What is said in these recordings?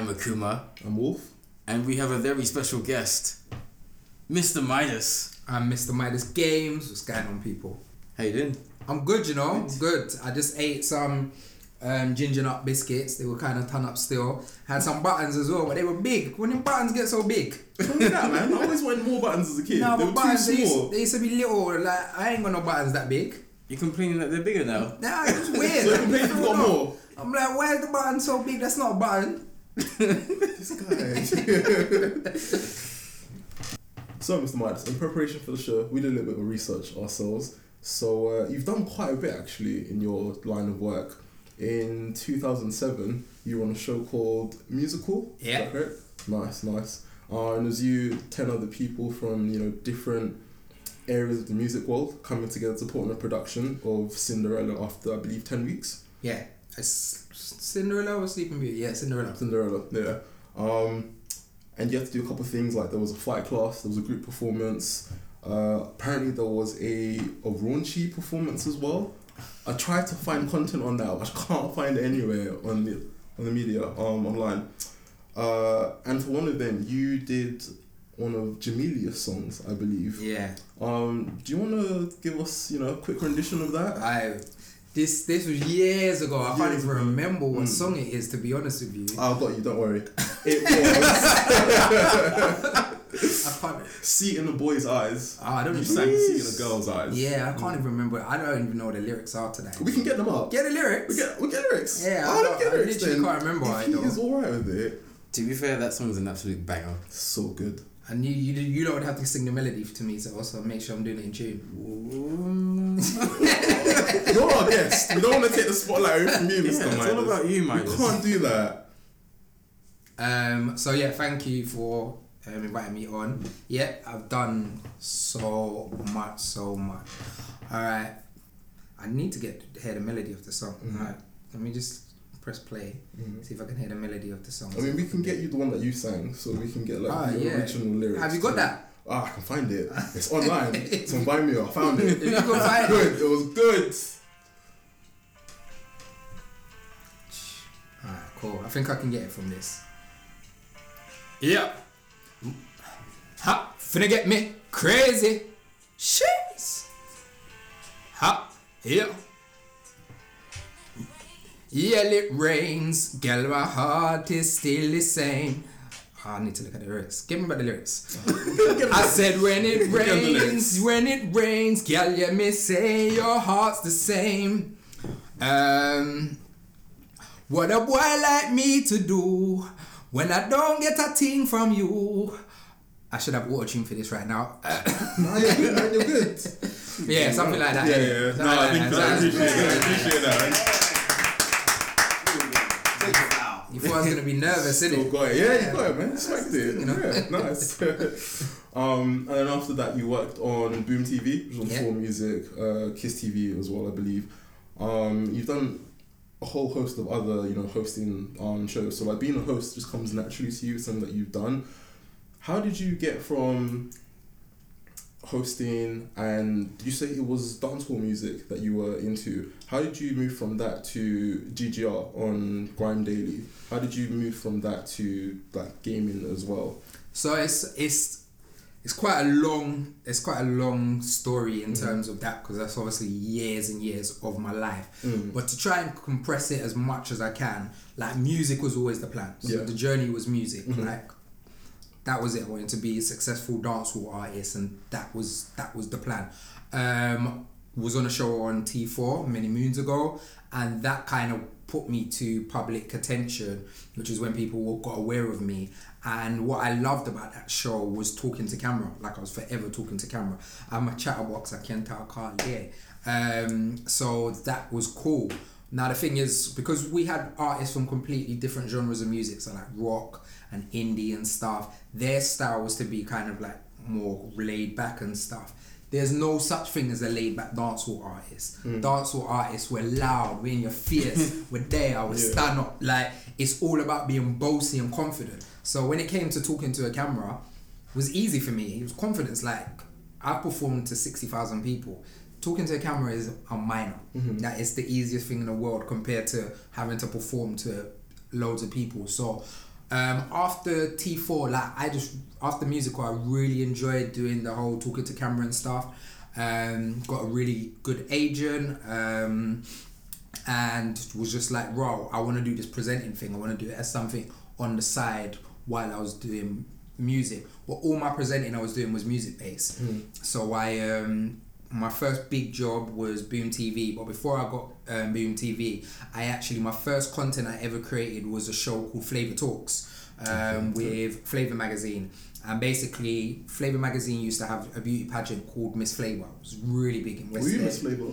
the Streamcast. I am Akuma, I'm Wolf. and we have a very special guest, Mr. Midas. I'm Mr. Midas Games. What's going on, people? How you doing? I'm good, you know. I'm good. I just ate some um, ginger nut biscuits. They were kind of ton up still. Had some buttons as well, but they were big. When the buttons get so big, Tell me that, man. I always wanted more buttons as a kid. no, they but were buttons too they used, they used to be little. Like I ain't got no buttons that big. You complaining that they're bigger now? Nah, it's just weird. So you I complain don't you got know. more? I'm like, why is the button so big? That's not a button. This guy. so, Mr. Midas, in preparation for the show, we did a little bit of research ourselves. So, uh, you've done quite a bit actually in your line of work. In 2007, you were on a show called Musical. Is Yeah. that correct? Nice, nice. Uh, and it was you, 10 other people from, you know, different areas of the music world coming together to put on a production of Cinderella after, I believe, 10 weeks. Yeah, it's Cinderella or Sleeping Beauty. Yeah, Cinderella. Cinderella, yeah. Um, and you have to do a couple of things like there was a fight class, there was a group performance. Uh, apparently there was a, a raunchy performance as well. I tried to find content on that, but I can't find it anywhere on the on the media um, online. Uh, and for one of them, you did one of Jamelia's songs, I believe. Yeah. Um, do you want to give us, you know, a quick rendition of that? I this this was years ago. I can't even ago. remember what Mm. song it is. To be honest with you, I've got you, don't worry. It was I can't. See in the boy's eyes. Oh, I don't You even. sang See in the girl's eyes. Yeah, I can't even remember. I don't even know what the lyrics are today. We can get them up. Get the lyrics. We get we get lyrics. Yeah, oh, I let don't- me get I lyrics literally then. can't remember If it, he is alright with it, To be fair, that song's an absolute banger. so good. and you, you you don't have to sing the melody to me, so also make sure I'm doing it in tune. You're our guest. We don't want to take the spotlight away from you, Yeah, Mr. it's all about you, We Midas. can't do that. Um. So yeah, thank you for um, inviting me on. Yeah, I've done so much, so much. All right, I need to get hear the melody of the song. Mhm. All right, let me just press play. Mhm. See if I can hear the melody of the song. I mean, we can get you the one that you sang, so we can get like Ah, the yeah. original lyrics. Have you got too. that? Ah, I can find it. It's online. it's on Vimeo. I found it. If you can find it. good. It was good. Alright, cool. I think I can get it from this. Yeah. Ha! Finna get me crazy. Shit! Ha! Yeah. Yeah, it rains. Girl, my heart is still the same. I need to look at the lyrics. Give me about the lyrics. I said when it Get the lyrics. rains, when it rains, girl, let me say your heart's the same. Um, what a boy like me to do when I don't get a thing from you. I should have auto tune for this right now. No, you're good, man. You're good. yeah, something like that. Yeah, yeah. No, I think that. I appreciate that. I appreciate that. You thought I was gonna be nervous, Still innit? got it. Yeah, you got it, man. Smacked it. You know. Yeah, nice. um, and then after that, you worked on Boom TV, which was on Yeah. Four Music, uh, Kiss TV as well, I believe. Um, you've done a whole host of other, you know, hosting um, shows. So like being a host just comes naturally to you. Something that you've done. How did you get from hosting and you say it was dancehall music that you were into? How did you move from that to GGR on Grime Daily? How did you move from that to like gaming as well? So it's it's it's quite a long it's quite a long story in terms of that because that's obviously years and years of my life. Mm. But to try and compress it as much as I can, like music was always the plan. So Yeah. the journey was music. Mhm. Like that was it. I wanted to be a successful dancehall artist, and that was that was the plan. Um, was on a show on T4 many moons ago, and that kind of put me to public attention, which is when people got aware of me. And what I loved about that show was talking to camera. Like I was forever talking to camera. I'm a chatterbox. I can't tell. Yeah. Um, so that was cool. Now the thing is, because we had artists from completely different genres of music, so like rock and indie and stuff, their style was to be kind of like more laid back and stuff. There's no such thing as a laid back dancehall artist. Hmm. Dancehall artists were loud, we're in your face, we're there, we Yeah. stand up. Like it's all about being bossy and confident. So when it came to talking to a camera, it was easy for me. It was confidence. Like I performed to sixty thousand people. Talking to a camera is a minor. Mm-hmm. That is the easiest thing in the world compared to having to perform to loads of people. So um, after T4, like I just after musical, I really enjoyed doing the whole talking to camera and stuff. Um, got a really good agent. Um, and was just like, "Raw, I want to do this presenting thing. I want to do it as something on the side while I was doing music. But all my presenting I was doing was music based. So I um, my first big job was Boom TV. But before I got um, Boom TV, I actually my first content I ever created was a show called Flavor Talks um, with Flavor Magazine. And basically, Flavor Magazine used to have a beauty pageant called Miss Flavor. It was really big in West Were you Miss Flavor?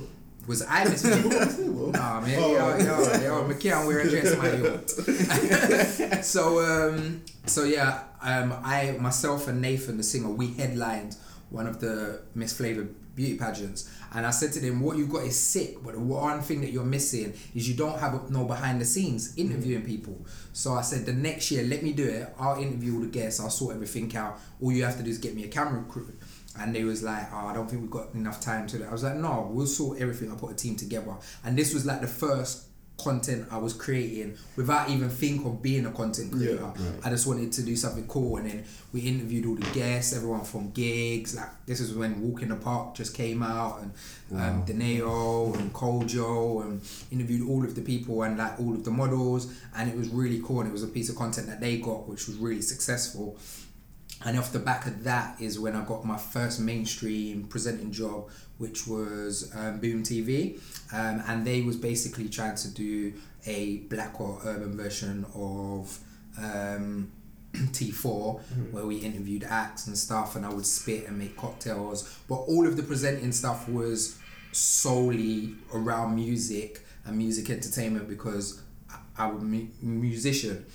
Was I Miss Flavor? Nah, man, Oh. yo, yo, yo, McKeon wearing a dress, my so, um, so yeah, um, I, myself and Nathan, the singer, we headlined one of the Miss Flavor beauty pageants, and I said to them, "What you've got is sick, but the one thing that you're missing is you don't have no behind the scenes interviewing mm. people." So I said, "The next year, let me do it. I'll interview all the guests. I'll sort everything out. All you have to do is get me a camera crew." And they was like, oh, I don't think we've got enough time to do it. I was like, no, we'll sort everything. I'll put a team together. And this was like the first content I was creating without even think of being a content creator. Yeah, I just wanted to do something cool. And then we interviewed all the guests, everyone from gigs. Like this is when Walk in the Park just came out and um, Deneo and Kojo and interviewed all of the people and like all of the models. And it was really cool. And it was a piece of content that they got, which was really successful. And off the back of that is when I got my first mainstream presenting job, which was um, Boom TV, um, and they was basically trying to do a black or urban version of um, T4, where we interviewed acts and stuff, and I would spit and make cocktails. But all of the presenting stuff was solely around music and music entertainment because I- I'm a mu- musician.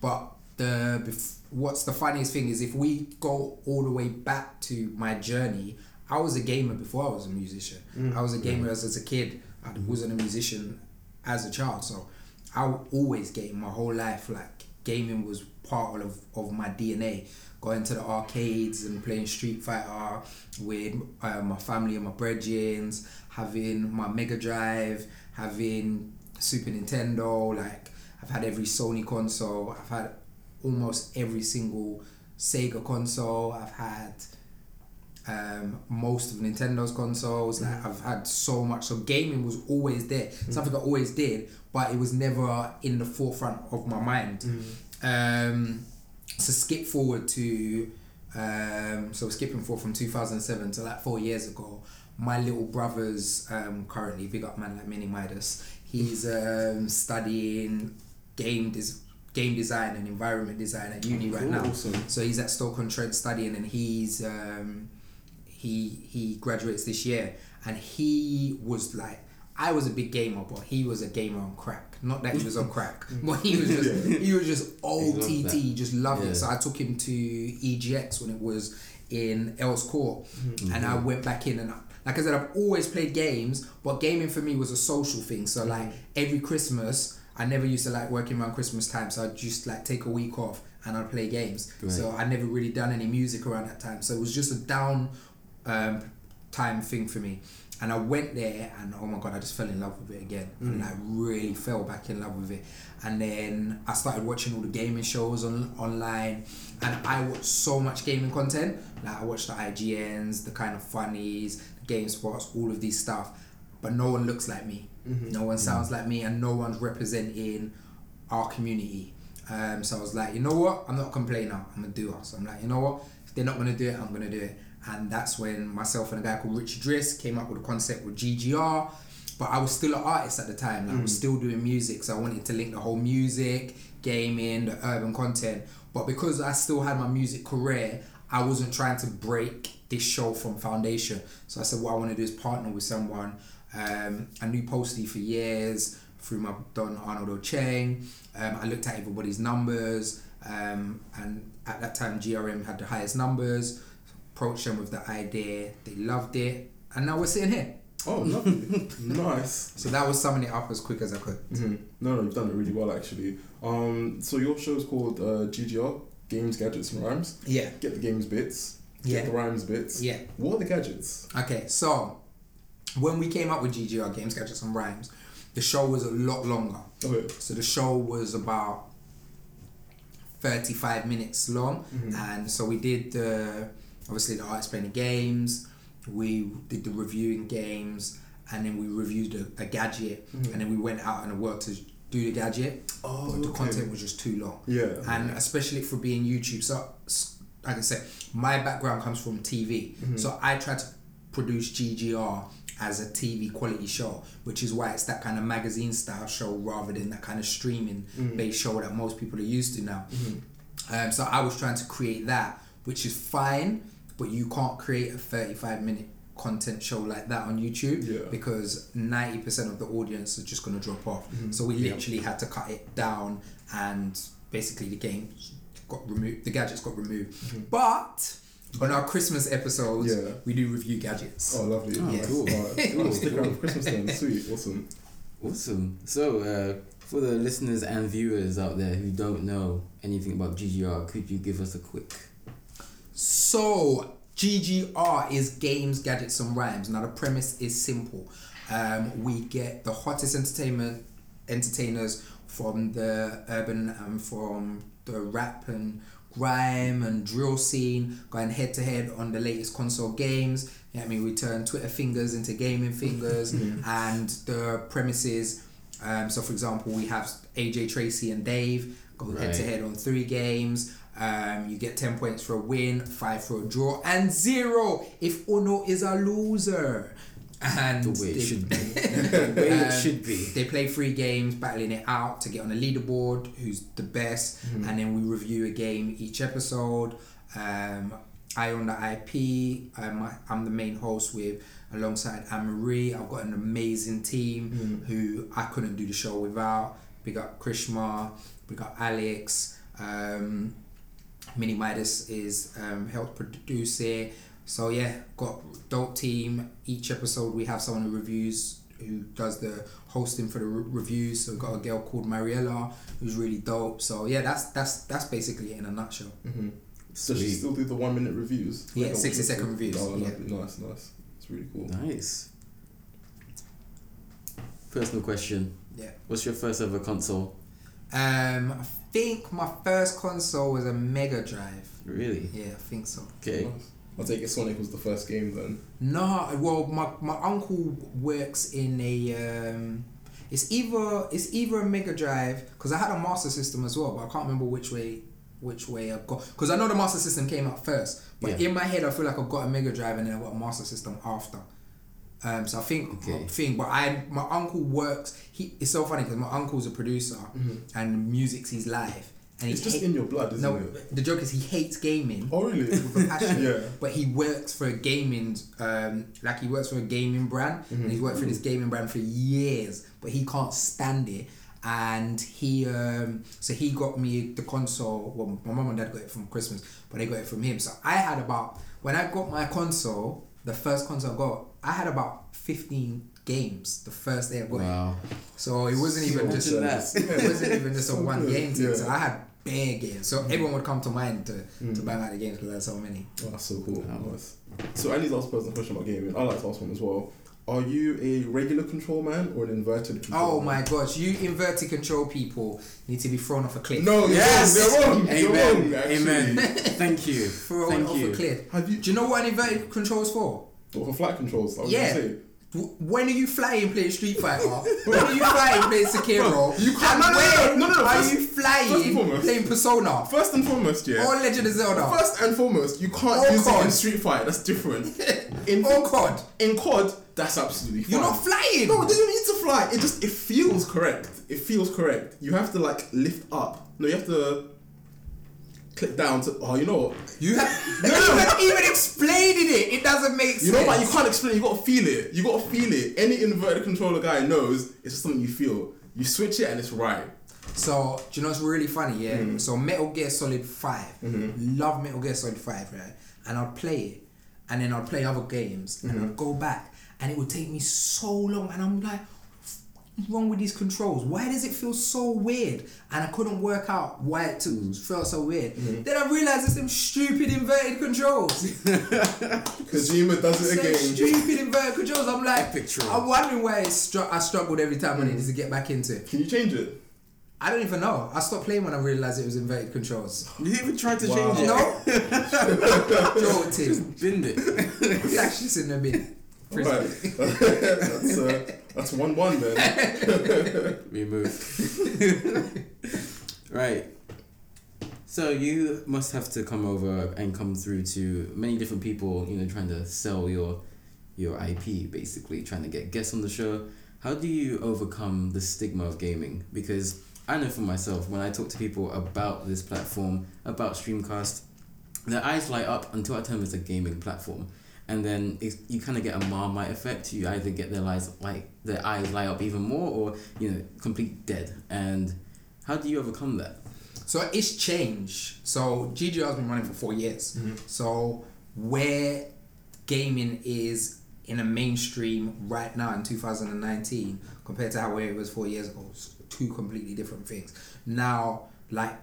But the bef- what's the funniest thing is if we go all the way back to my journey, I was a gamer before I was a musician. I was a gamer as, as a kid. I wasn't a musician as a child, so I always game my whole life. Like gaming was part of, of my DNA. Going to the arcades and playing Street Fighter with uh, my family and my brethrens, having my Mega Drive, having Super Nintendo. Like I've had every Sony console. I've had almost every single Sega console. I've had um, most of Nintendo's consoles. Like I've had so much. So gaming was always there. Something I always did, but it was never in the forefront of my mind. Um, so skip forward to um, so skipping forward from 2007 to like four years ago. My little brother's um, currently big up man like Mini Midas. He's um, studying game des- game design and environment design at uni right now. Awesome. So he's at Stoke on Trent studying, and he's um, he he graduates this year, and he was like. I was a big gamer, but he was a gamer on crack. Not that he was on crack, but he was just he was just old he just loved Yeah. it. So I took him to EGX when it was in Earls Court, and I went back in and I, like I said, I've always played games, but gaming for me was a social thing. So like every Christmas, I never used to like working around Christmas time, so I'd just like take a week off and I'd play games. Great. So I never really done any music around that time. So it was just a down um, time thing for me. And I went there and oh my god, I just fell in love with it again. And I really fell back in love with it. And then I started watching all the gaming shows on online and I watched so much gaming content. Like I watched the IGNs, the Kinda Funnies, the GameSpots, all of these stuff. But no one looks like me. No one sounds like me and no one's representing our community. Um, so I was like, you know what? I'm not complaining. I'm gonna do us. I'm like, you know what? If they're not gonna do it, I'm gonna do it. And that's when myself and a guy called Richard Driss came up with a concept with GGR. But I was still an artist at the time. Like I was still doing music, so I wanted to link the whole music, gaming, the urban content. But because I still had my music career, I wasn't trying to break this show from foundation. So I said, what I want to do is partner with someone. Um, I knew Posty for years through my Don Arnold Ocheng. Um, I looked at everybody's numbers, um, and at that time GRM had the highest numbers. Approached them with the idea, they loved it, and now we're sitting here. Oh, lovely. nice. So that was summing it up as quick as I could. hmm No, no, you've done it really well actually. Um, so your show is called uh, GGR, Games, Gadgets, and Rhymes. Yeah, Get the games bits. Get Yeah. the rhymes bits. yeah. What are the gadgets? Okay, so when we came up with GGR Games, Gadgets and Rhymes, the show was a lot longer. Okay. So the show was about 35 minutes long. And so we did the, obviously, the art explaining games, we did the reviewing games, and then we reviewed a, a gadget, and then we went out and worked to do the gadget. Oh, but the okay. content was just too long. Yeah. And especially for being YouTube. So, like I said, my background comes from TV. Mm-hmm. So I try to produce GGR as a TV quality show, which is why it's that kind of magazine style show rather than that kind of streaming Mm-hmm. based show that most people are used to now. Um, so I was trying to create that, which is fine, but you can't create a 35 minute content show like that on YouTube Yeah. because 90% of the audience are just going to drop off. Mm-hmm. So we literally had to cut it down and basically the game got removed, the gadgets got removed. But on our Christmas episodes, Mm-hmm. Yeah. we do review gadgets. Oh, lovely. Oh, Nice. cool. Alright, cool. Stick around for Christmas then. Sweet. Awesome. Awesome. So, uh, for the listeners and viewers out there who don't know anything about GGR, could you give us a quick? So GGR is games, gadgets, and rhymes. Now the premise is simple. Um, we get the hottest entertainment entertainers from the urban and from the rap and grime and drill scene going head to head on the latest console games. Yeah, I mean, we turn Twitter fingers into gaming fingers, and the premises. Um, so, for example, we have AJ Tracey and Dave go head to head on three games. Um, you get 10 points for a win, 5 for a draw, and 0 if Uno is a loser. And The way it they- should be. the way it um, should be. They play three games, battling it out to get on the leaderboard, who's the best, and then we review a game each episode. Um, I own the IP. I'm, I'm the main host with alongside Anne Marie. I've got an amazing team who I couldn't do the show without. We got Krishma, we got Alex. Um, Mini Midas is um, helped produce it. So yeah, got dope team. Each episode we have someone who reviews who does the hosting for the re- reviews. So we've got a girl called Mariella who's really dope. So yeah, that's that's that's basically it in a nutshell. Mm-hmm. So she still do the one minute reviews? Yeah, Like, 60 second reviews, Oh, yeah. Nice, nice. It's really cool. Nice. Personal question. Yeah. What's your first ever console? Um, I think my first console was a Mega Drive. Really? Yeah, I think so. Okay. I'll take it Sonic was the first game then. No, well, my, my uncle works in a. Um, it's either it's either a Mega Drive because I had a Master System as well, but I can't remember which way which way I got because I know the Master System came out first, but Yeah. in my head I feel like I've got a Mega Drive and then I got a Master System after. Um, so I think Okay. thing, but I my uncle works. He it's so funny because my uncle's a producer and music's his life, and It's just hate- in your blood, isn't no. it? The joke is he hates gaming Oh really? with a passion. Yeah. But he works for a gaming, um, like he works for a gaming brand, and he's worked for this gaming brand for years. But he can't stand it, and he, um, so he got me the console. Well, my mom and dad got it from Christmas, but they got it from him. So I had about when I got my console, the first console I got, I had about fifteen games the first day of got it. Wow. So it wasn't even just Imagine that. it wasn't even just a So one good, game thing. yeah. So I had bare games. So mm. everyone would come to mind to, to mm. bang out the games because I had so many. Oh, that's so cool. Wow. Nice. So Annie's asked a personal question about gaming. I like to ask one as well. Are you a regular control man or an inverted control Oh man? my gosh, you inverted control people need to be thrown off a cliff. No, you're Yes. wrong. They're wrong. Amen. You're wrong. Amen. Thank you. Thrown Thank off you. a cliff. Have you Do you know what an inverted control is for? What, for flight controls? I Yeah. gonna say. W- When are you flying playing Street Fighter? when are you flying playing Sekiro? You can't- And no, no, no, no, Are first- you flying foremost- playing Persona First and foremost, yeah. or Legend of Zelda? First and foremost, you can't Oh, use it in Street Fighter. That's different. In Oh God, in COD, that's absolutely fine. you're not flying. No, they don't need to fly. It just it feels correct. It feels correct. You have to like lift up. No, you have to click down to. Oh, you know what? You have no, even, even explaining it. It doesn't make sense. You know, but you can't explain. it, You gotta feel it. You gotta feel it. Any inverted controller guy knows it's just something you feel. You switch it and it's right. So, do you know it's really funny? Yeah. Mm-hmm. So, Metal Gear Solid 5 Love Metal Gear Solid Five, right? And I'll play it, and then I'll play other games, and Mm-hmm. I'd go back, and it would take me so long, and I'm like. What's wrong with these controls? Why does it feel so weird? And I couldn't work out why it took, felt so weird. Mm-hmm. Then I realized it's them stupid inverted controls. Kojima does it Some again. stupid inverted controls. I'm like, Epic. I'm wondering why it's str- I struggled every time I needed to get back into it. Can you change it? I don't even know. I stopped playing when I realized it was inverted controls. You even tried to Wow. change it. No, jolted. Binned it. That's just in the bin. Alright. that's uh, that's one one then. Remove. right. So you must have to come over and come through to many different people, you know, trying to sell your your IP basically, trying to get guests on the show. How do you overcome the stigma of gaming? Because I know for myself, when I talk to people about this platform, about Streamcast, their eyes light up until I tell them it's a gaming platform. And then it's, you kind of get a Marmite effect. You either get their eyes like their eyes light up even more, or you know, complete dead. And how do you overcome that? So it's changed. So GGR has been running for four years. So where gaming is in a mainstream right now in 2019 compared to how it was four years ago, it's two completely different things. Now, like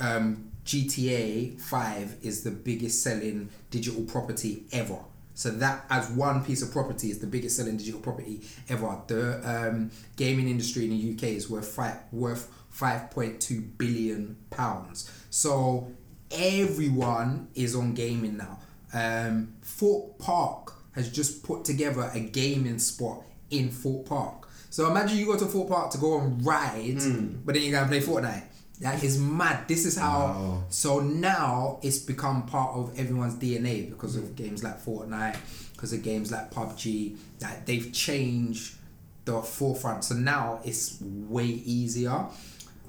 um, GTA 5 is the biggest selling digital property ever. So that as one piece of property is the biggest selling digital property ever. The um, gaming industry in the UK is worth five, worth 5.2 billion pounds. So everyone is on gaming now. Um, Thorpe Park has just put together a gaming spot in Thorpe Park. So imagine you go to Thorpe Park to go and ride, but then you're gonna play Fortnite. That is mad. This is how. Wow. So now it's become part of everyone's DNA because of games like Fortnite, because of games like PUBG. That they've changed the forefront. So now it's way easier.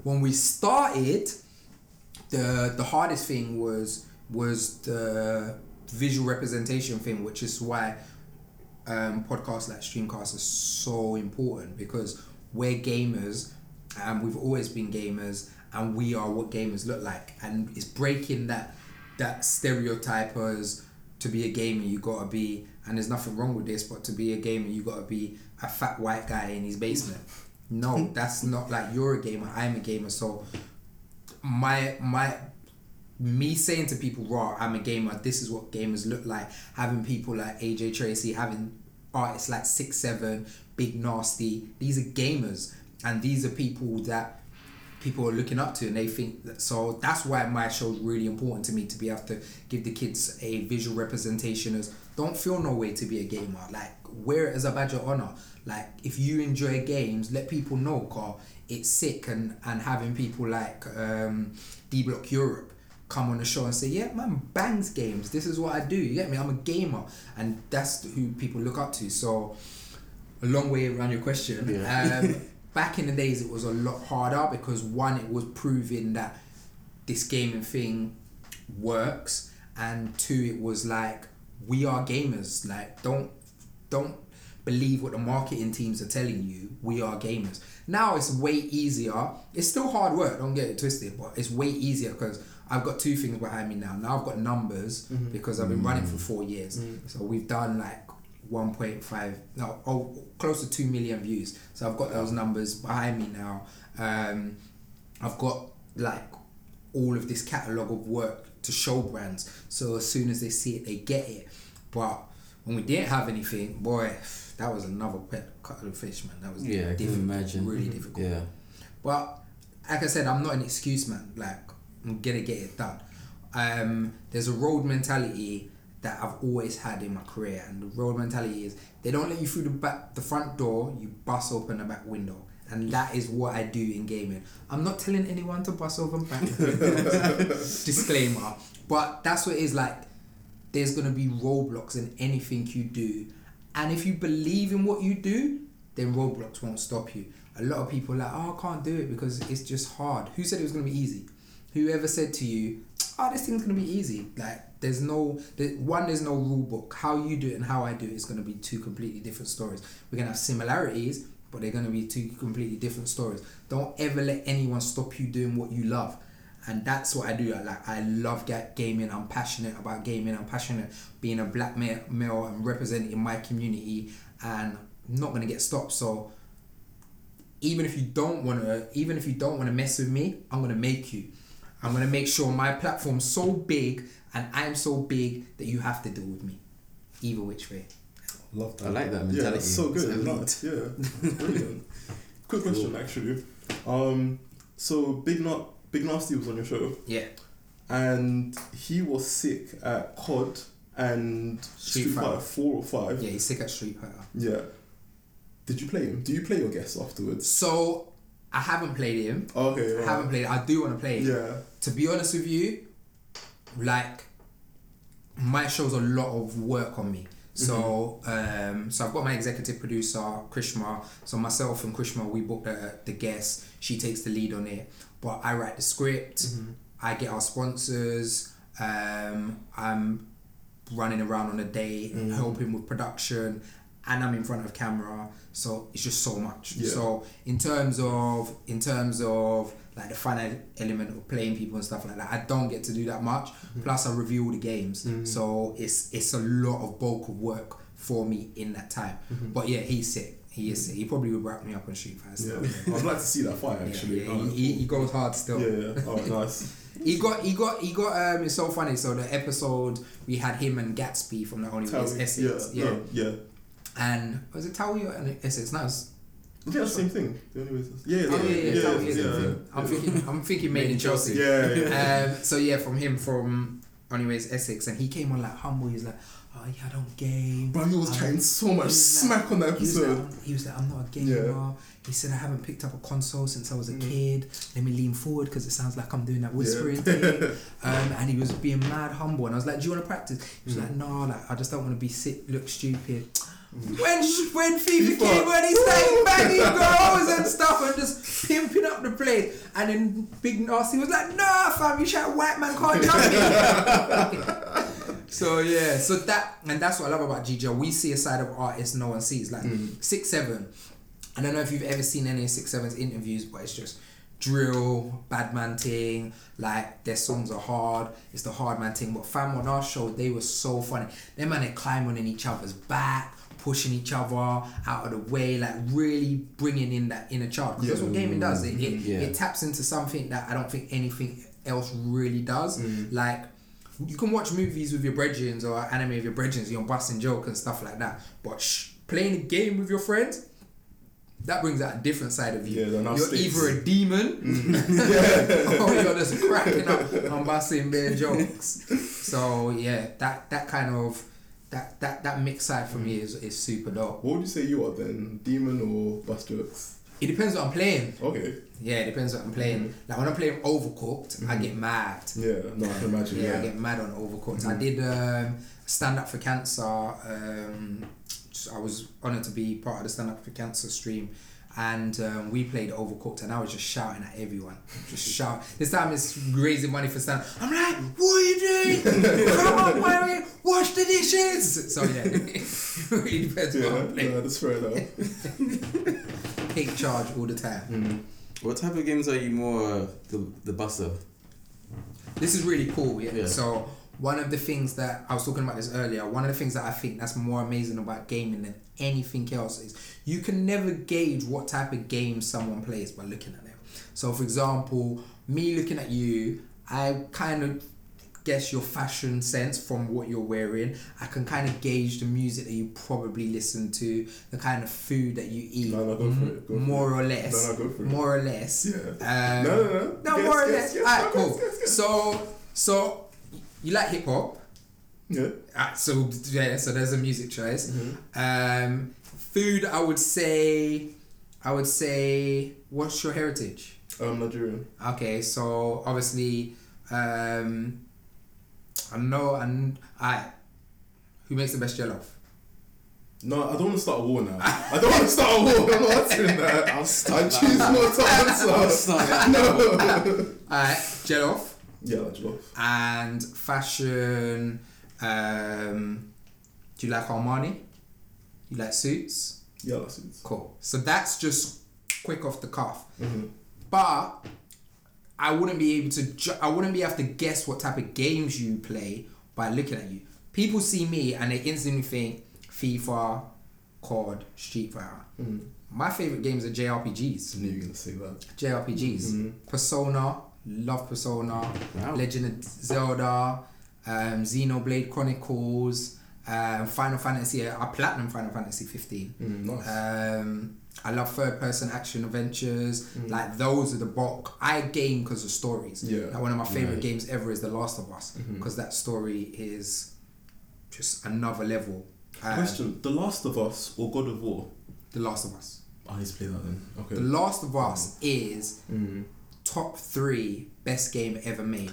When we started, the the hardest thing was was the visual representation thing, which is why um, podcasts like Streamcast are so important because we're gamers and we've always been gamers and we are what gamers look like and it's breaking that that stereotype as to be a gamer you gotta be and there's nothing wrong with this but to be a gamer you gotta be a fat white guy in his basement no that's not like you're a gamer i'm a gamer so my my me saying to people, raw, I'm a gamer, this is what gamers look like. Having people like AJ Tracey, having artists like Six Seven, Big Nasty, these are gamers. And these are people that people are looking up to and they think that so that's why my show is really important to me to be able to give the kids a visual representation as don't feel no way to be a gamer. Like wear it as a badge of honor. Like if you enjoy games let people know cause it's sick and and having people like um D Block Europe come on the show and say yeah man bangs games this is what I do. You get me? I'm a gamer. And that's who people look up to. So a long way around your question. Yeah. um, back in the days it was a lot harder because one it was proving that this gaming thing works and two it was like we are gamers. Like don't don't believe what the marketing teams are telling you. We are gamers. Now it's way easier. It's still hard work don't get it twisted but it's way easier because I've got two things behind me now. Now I've got numbers mm-hmm. because I've been running for mm. four years. Mm. So we've done like 1.5 no oh close to 2 million views so I've got those numbers behind me now um, I've got like all of this catalogue of work to show brands so as soon as they see it they get it but when we didn't have anything boy that was another pet cut of fish man that was Yeah, I can imagine. really difficult Yeah. but like I said, I'm not an excuse man. Like I'm gonna get it done. Um, there's a road mentality that I've always had in my career, and the road mentality is they don't let you through the back, the front door. You bust open the back window, and that is what I do in gaming. I'm not telling anyone to bust open back. Disclaimer, but that's what it is like. There's gonna be roadblocks in anything you do, and if you believe in what you do, then roadblocks won't stop you. A lot of people are like, oh, I can't do it because it's just hard. Who said it was gonna be easy? Whoever said to you, oh, this thing's gonna be easy? Like, there's no, one, there's no rule book. How you do it and how I do it is gonna be two completely different stories. We're gonna have similarities, but they're gonna be two completely different stories. Don't ever let anyone stop you doing what you love. And that's what I do. I like. I love ga- gaming. I'm passionate about gaming. I'm passionate being a black ma- male and representing my community. And I'm not gonna get stopped. So even if you don't want to even if you don't want to mess with me i'm to make you i'm going to make sure my platform's so big and i'm so big that you have to deal with me either which way Love that. I like that Yeah, mentality. that's so good. It's No, elite. yeah, brilliant. Quick question, actually. Um, So Big Nut, Big Nasty was on your show, Yeah. and he was sick at COD and Street Street, Fighter. Fighter Four or Five. Yeah, he's sick at Street Fighter. Yeah. Did you play him? Do you play your guests afterwards? So I haven't played him. Okay. I haven't played. I do want to play. it. Yeah. To be honest with you, like my show's a lot of work on me. So um, so I've got my executive producer Krishma. So myself and Krishma we book the the guest. She takes the lead on it, but I write the script. I get our sponsors. Um, I'm running around on a day, helping with production, and I'm in front of camera. So it's just so much. Yeah. So in terms of in terms of like the fun element of playing people and stuff like that, I don't get to do that much. Mm-hmm. Plus, I review all the games, mm-hmm. so it's it's a lot of bulk of work for me in that time. Mm-hmm. But yeah, he's sick. He is sick. He probably would wrap me up on Street Fighter. Yeah. I'd like to see that fight actually. yeah, Oh, he, he, he goes hard still. yeah, yeah. Oh, nice. He got he got he got um it's so funny. So the episode we had him and Gatsby from the Only Way is Towie, Essex. Yeah, Yeah. yeah. And was it Towie or Essex? No, it's Yeah, the same thing. The only way is yeah, yeah, Oh, yeah, yeah, yeah, Towie is yeah, yeah. I'm thinking I'm thinking made in Chelsea. Yeah, yeah. Um, so yeah, from him from Anyways Essex, and he came on like humble. He's like, oh yeah, I don't game. Bro, he was I- chatting so much smack on that He was, like, he was like, I'm not a gamer. Yeah. He said, I haven't picked up a console since I was a Mm. kid. Let me lean forward because it sounds like I'm doing that whispering thing. Um, and he was being mad humble. And I was like, Do you want to practice? He was Mm. like, No, like I just don't want to be sit, look stupid. When when FIFA came and he started banging girls and stuff and just pimping up the place, and then Big Nasty was like, Nah, fam, you shout white man can't jump me. so yeah, so that and that's what I love about GGR. We see a side of artists no one sees. Like hmm. six seven. I don't know if you've ever seen any of six seven's interviews, but it's just drill, bad man thing. Like their songs are hard. It's the hard man thing. But fam on our show, they were so funny. Them man they climbing on each other's back, pushing each other out of the way, like really bringing in that inner child. Because that's what gaming does. It, it, Yeah. it taps into something that I don't think anything else really does. Mm. Like you can watch movies with your brethren or anime with your brethren, you're busting joke and stuff like that. But sh- playing a game with your friends, that brings out a different side of you. Yeah, you're stakes. either a demon Mm. or you're just cracking up and busting bare jokes. So yeah, that that kind of that that that mixed side for me is, is super dope. What would you say you are then? Demon or bust jokes? It depends what I'm playing. Okay. Yeah, it depends what I'm playing. Like when I'm playing Overcooked, I get mad. Yeah, no, I can imagine. Yeah, Yeah. I get mad on Overcooked. I did um, Stand Up for Cancer. Um, I was honoured to be part of the Stand Up for Cancer stream. And um, we played Overcooked, and I was just shouting at everyone. Just shout. This time it's raising money for stand. I'm like, what are you doing? Come on, Warren, wash the dishes. So yeah, it really depends Yeah, what I'm playing. that's fair enough. Take charge all the time. Mm. What type of games are you more uh, the the buster? This is really cool. Yeah. Yeah. So one of the things that I was talking about this earlier, one of the things that I think that's more amazing about gaming than anything else is you can never gauge what type of game someone plays by looking at them. So for example, me looking at you, I kind of guess your fashion sense from what you're wearing. I can kind of gauge the music that you probably listen to, the kind of food that you eat, No, no, go for it, go for more it. or less. No, no, go for it. More or less. Yeah. Um, no, no, no. no, Guess, more or guess, less. guess, Alright, no, cool. guess, guess, guess. So, so you like hip hop? Yeah. Ah, so yeah, so there's a music choice. Mm-hmm. Um, food, I would say, I would say, what's your heritage? Um, Nigerian. Okay, so obviously, um, I know, and I, who makes the best jollof? No, I don't want to start a war now. I don't want to start a war. I'm not answering that. I'll I start choose not to I'll start that. no. Alright, jollof yeah, love. and fashion. Um, do you like Armani? You like suits? Yeah, that's it. Cool. So that's just quick off the cuff. Mm-hmm. But I wouldn't be able to. Ju- I wouldn't be able to guess what type of games you play by looking at you. People see me and they instantly think FIFA, COD, Street Fighter. Mm-hmm. My favorite games are JRPGs. I knew you were gonna say that. JRPGs. Mhm. Persona, love Persona. Wow. Legend of Zelda, um, Xenoblade Chronicles, um, Final Fantasy. I platinum Final Fantasy 15. Mm, nice. Um, I love third person action adventures. Like those are the bulk. I game because of stories. Yeah. Like one of my favorite Right. games ever is The Last of Us because that story is just another level. Um, Question: The Last of Us or God of War? The Last of Us. I need to play that then. Okay. The Last of Us is Mm. Top three best game ever made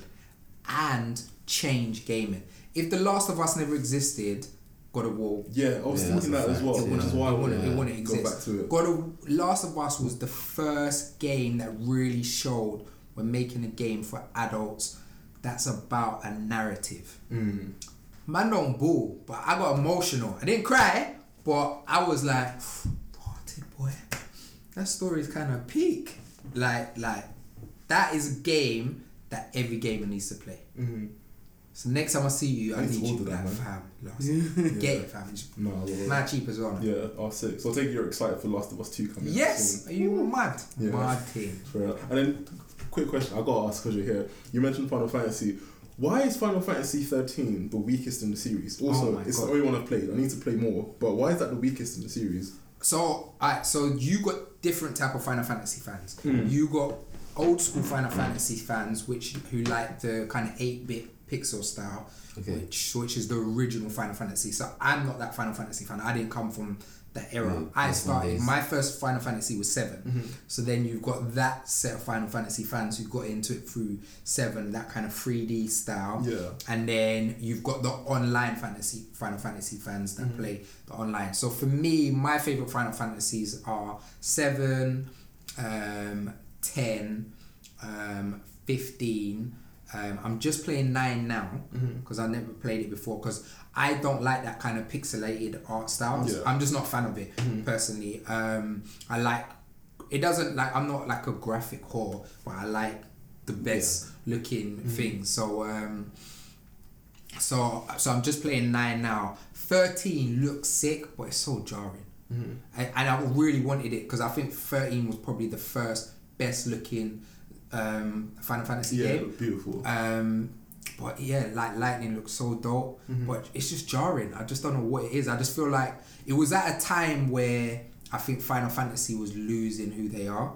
and change gaming. If The Last of Us never existed, God of War Yeah, I was Yeah, thinking that as well, It which is why I want wouldn't, it wouldn't go back to it. God of Last of Us was the first game that really showed we're making a game for adults that's about a narrative. Mm. Man don't boo, but I got emotional. I didn't cry, but I was like, parted boy. That story is kind of peak. Like, like that is a game that every gamer needs to play. Mm. So next time I see you, I, I need need you that, man. fam. Lost. Get it, fam. It's No, I mad cheap as well. now. Yeah, R six. So I take you're excited for Last of Us two coming. out Yes, are you mad? Yeah. Mad team. Fair. And then, quick question I gotta ask because you're here. You mentioned Final Fantasy. Why is Final Fantasy 13 the weakest in the series? Also, Oh it's God. the only one I've played. I need to play more. But why is that the weakest in the series? So, alright, so you got different type of Final Fantasy fans. Hmm. You got old school Final Fantasy fans, which who like the kind of eight bit pixel style, Okay. which which is the original Final Fantasy. So I'm not that Final Fantasy fan. I didn't come from that era. Yeah, I started. My first Final Fantasy was 7 Mm-hmm. So then you've got that set of Final Fantasy fans who got into it through seven, that kind of 3D style. Yeah. And then you've got the online fantasy Final Fantasy fans that play the online. So for me, my favorite Final Fantasies are seven, um, ten, um, fifteen. Um, I'm just playing nine now because I never played it before because I don't like that kind of pixelated art style. Yeah. I'm just not a fan of it personally. Um, I like it doesn't like I'm not like a graphic whore, but I like the best looking things. So um, so so I'm just playing nine now. Thirteen looks sick, but it's so jarring. Mm-hmm. And, and I really wanted it because I think thirteen was probably the first best looking um, Final Fantasy Yeah, game. beautiful. Um, but yeah, like Lightning looks so dope, Mm-hmm. but it's just jarring. I just don't know what it is. I just feel like it was at a time where I think Final Fantasy was losing who they are,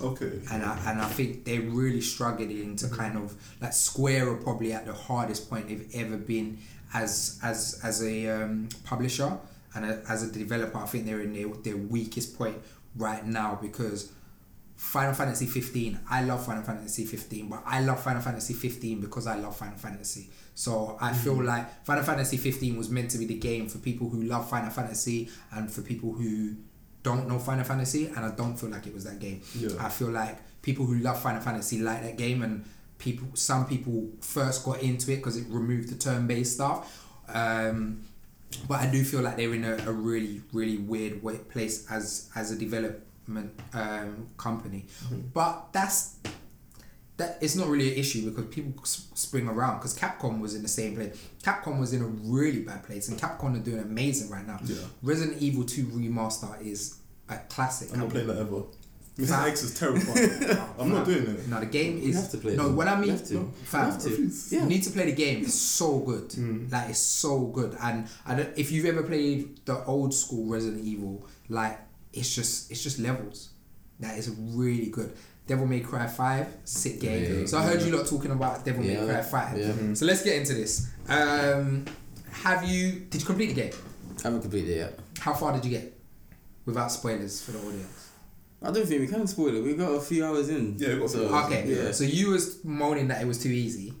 okay. and I and I think they're really struggling to kind of like Square are probably at the hardest point they've ever been as as as a um, publisher and a, as a developer. I think they're in their, their weakest point right now because Final Fantasy 15. I love Final Fantasy 15, but I love Final Fantasy 15 because I love Final Fantasy. So I feel like Final Fantasy 15 was meant to be the game for people who love Final Fantasy and for people who don't know Final Fantasy, and I don't feel like it was that game. Yeah. I feel like people who love Final Fantasy like that game, and people, some people first got into it because it removed the turn-based stuff. Um, but I do feel like they're in a, a really, really weird place as as a development um, company. But that's that. It's not really an issue because people s- spring around. Because Capcom was in the same place. Capcom was in a really bad place, and Capcom are doing amazing right now. Yeah. Resident Evil Two remaster is a classic. I'm not playing that ever. Mr. Fam. X is terrifying. I'm not doing it. No, the game is. You have to play No, when I You mean, have to. no, fam, You have to. Yeah. you need to play the game. It's so good. Mm. Like it's so good. And I don't. If you've ever played the old school Resident Evil, like it's just it's just levels. That is really good. Devil May Cry Five, sick game. Yeah, so I heard yeah. you lot talking about Devil May Cry Five. yeah. So let's get into this. Um, have you? Did you complete the game? I haven't completed it yet. How far did you get? Without spoilers for the audience. I don't think we can spoil it. We got a few hours in. Yeah, we got so, Okay, Yeah. so you was moaning that it was too easy,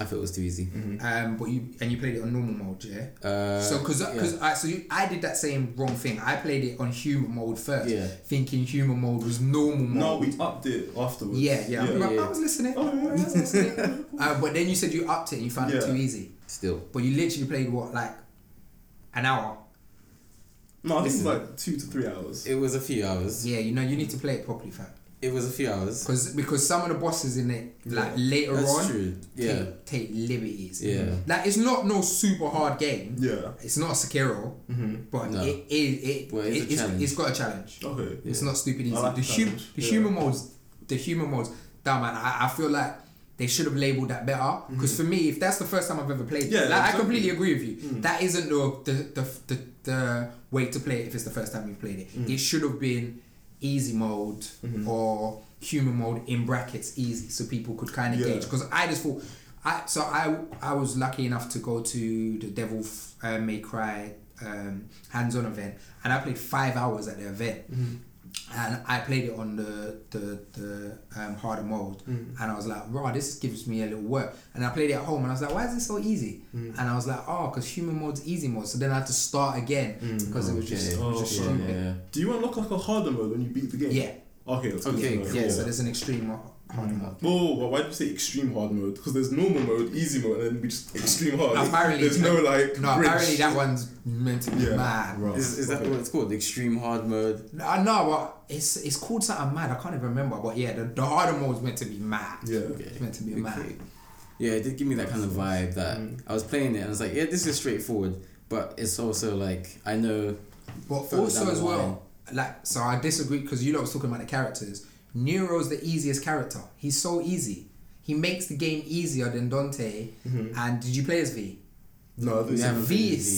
I thought it was too easy. um, but you and you played it on normal mode, yeah. Uh, so because yeah. because I so you, I did that same wrong thing. I played it on human mode first, Yeah. thinking human mode was normal mode. No, we upped it afterwards. yeah, yeah, yeah. I, I was listening. Oh, yeah, I was listening. uh, but then you said you upped it and you found it too easy. Still. But you literally played what like an hour. No, I think it's Listen. like two to three hours. It was a few hours. Yeah, you know you need to play it properly, fam. It was a few hours. Because because some of the bosses in it like Yeah. later That's on true. Yeah. take, take liberties. Yeah. Like it's not no super hard game. Yeah. It's not a Sekiro, Mm-hmm. but No. it, it, it, Well, it's, it it's, it's got a challenge. Okay. It's not stupid easy. like the the hum, the yeah. human modes, the human modes. Damn man, I, I feel like they should have labeled that better. Because for me, if that's the first time I've ever played, it, Mm-hmm. Yeah, like, I completely agree with you. Mm. That isn't the the, the the the way to play it if it's the first time you've played it. Mm. It should have been easy mode Mhm. or human mode in brackets easy, so people could kind of Yeah. gauge. Because I just thought, I so I I was lucky enough to go to the Devil uh, May Cry um, hands-on event, and I played five hours at the event and I played it on the the the um, harder mode, Mm. and I was like, "Wow, this gives me a little work." And I played it at home, and I was like, "Why is it so easy?" Mm. And I was like, "Oh, because human mode's easy mode." So then I had to start again Mm. because it was just, it Okay. was just Oh, stupid. yeah. Do you unlock like a harder mode when you beat the game? Yeah, Okay, that's Okay, to know. yeah, So there's an extreme har- harder Mm. mode. Whoa, whoa, why do you say extreme hard mode? Because there's normal mode, easy mode, and then we just extreme hard. Apparently- there's no like. No, bridge. apparently that one's meant to be Yeah, mad. right. Is, is that what it's called? The Extreme hard mode. I know, but it's it's called something mad. I can't even remember. But yeah, the, the harder mode's meant to be mad. Yeah. Okay. It's meant to be mad. Yeah, it did give me that kind of vibe that Mm. I was playing it and I was like, yeah, this is straightforward, but it's also like I know. But also as well, like so I disagree because you lot was talking about the characters. Nero's the easiest character. He's so easy. He makes the game easier than Dante. Mhm. And did you play as V? No, We this haven't V is V.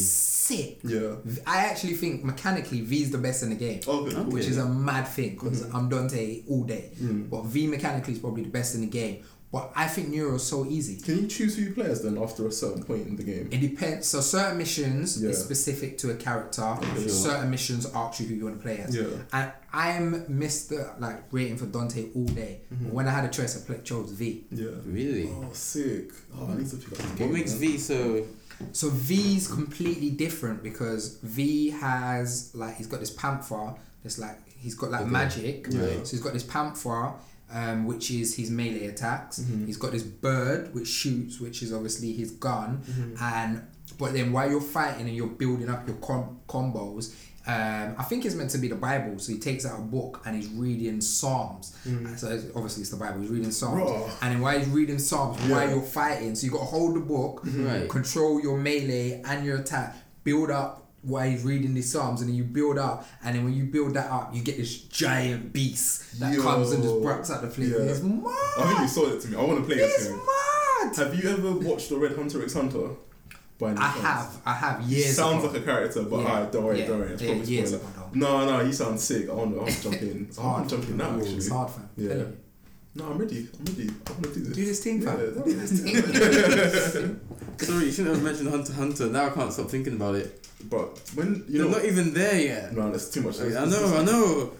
sick. Yeah. I actually think mechanically V is the best in the game, Okay. Okay. which is a mad thing because I'm Dante all day. Mm. But V mechanically is probably the best in the game. But I think Nero's so easy. Can you choose who you play as then after a certain point in the game? It depends. So certain missions Yeah. is specific to a character. Okay. Certain missions ask you who you want to play as. Yeah. And I'm Mister like waiting for Dante all day. Mhm. When I had a choice, I played, chose V. Yeah. Really? Oh, sick. Oh, I need to pick up the What game. makes man. V so? So V's completely different because V has like he's got this panther. That's like he's got like Okay. magic. Yeah. So he's got this panther. Um, which is his melee attacks. Mhm. He's got this bird which shoots, which is obviously his gun. Mhm. and but then while you're fighting and you're building up your com- combos um, I think it's meant to be the Bible so he takes out a book and he's reading Psalms Mm. so it's- obviously it's the Bible he's reading Psalms Raw. and then while he's reading Psalms Yeah. while you're fighting so you got to hold the book Right. control your melee and your attack build up while he's reading these Psalms and then you build up and then when you build that up you get this giant beast that Yo. comes and just breaks out the place Yeah. it's mad I think you sold it to me. I want to play this it's mad Have you ever watched the Red Hunter x Hunter? By any I chance? have I have He years sounds ago. like a character, but Yeah, alright, don't worry, yeah, don't worry. It's yeah, probably years spoiler. ago, No, no, he sounds sick. I want to, I want to jump in. It's I want hard. to jump in now, actually. It's hard, fam. Yeah. Telling you. No, I'm ready. I'm ready. I'm want to do this. Do this thing, Yeah, fam. that- Do this thing. Sorry, you shouldn't have mentioned Hunter x Hunter. Now I can't stop thinking about it. But when you You're know, not even there yet. no, that's too much. I know, I know.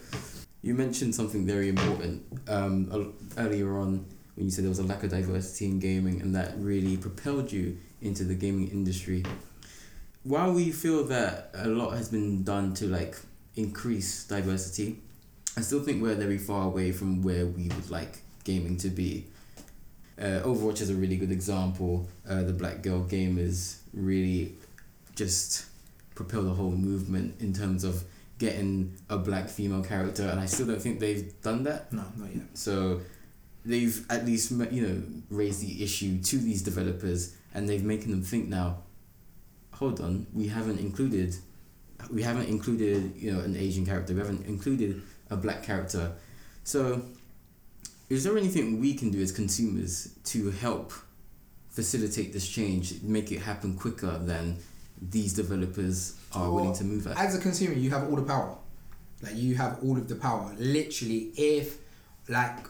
You mentioned something very important um, earlier on when you said there was a lack of diversity in gaming and that really propelled you into the gaming industry. While we feel that a lot has been done to like increase diversity, I still think we're very far away from where we would like gaming to be. Uh, Overwatch is a really good example. Uh, the Black Girl Gamers really just propel the whole movement in terms of getting a black female character, and I still don't think they've done that. No, not yet. So they've at least you know raised the issue to these developers, and they've making them think now. Hold on, we haven't included, we haven't included you know an Asian character. We haven't included a black character. So, is there anything we can do as consumers to help facilitate this change, make it happen quicker than these developers are willing to move at? As a consumer, you have all the power. Like you have all of the power. Literally, if like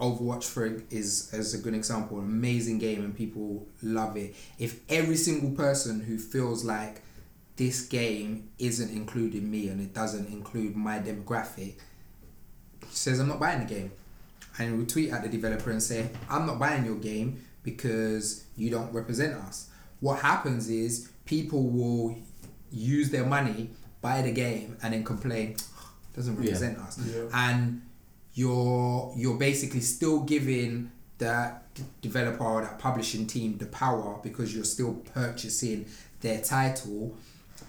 Overwatch for is as a good example, an amazing game and people love it. If every single person who feels like this game isn't including me and it doesn't include my demographic says I'm not buying the game and we tweet at the developer and say I'm not buying your game because you don't represent us. What happens is people will use their money, buy the game, and then complain doesn't Yeah. represent us. Yeah. And you're you're basically still giving that d- developer or that publishing team the power because you're still purchasing their title,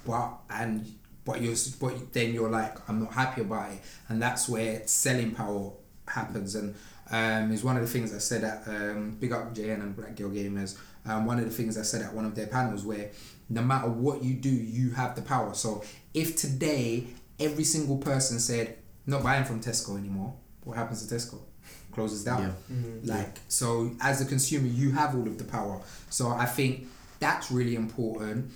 but and but you're but then you're like I'm not happy about it, and that's where selling power happens and um, is one of the things I said at um, Big Up JN and Black Girl Gamers. Um, one of the things I said at one of their panels where no matter what you do, you have the power. So if today every single person said not buying from Tesco anymore, what happens to Tesco? Closes down. Yeah. Mhm. Like so, as a consumer, you have all of the power. So I think that's really important.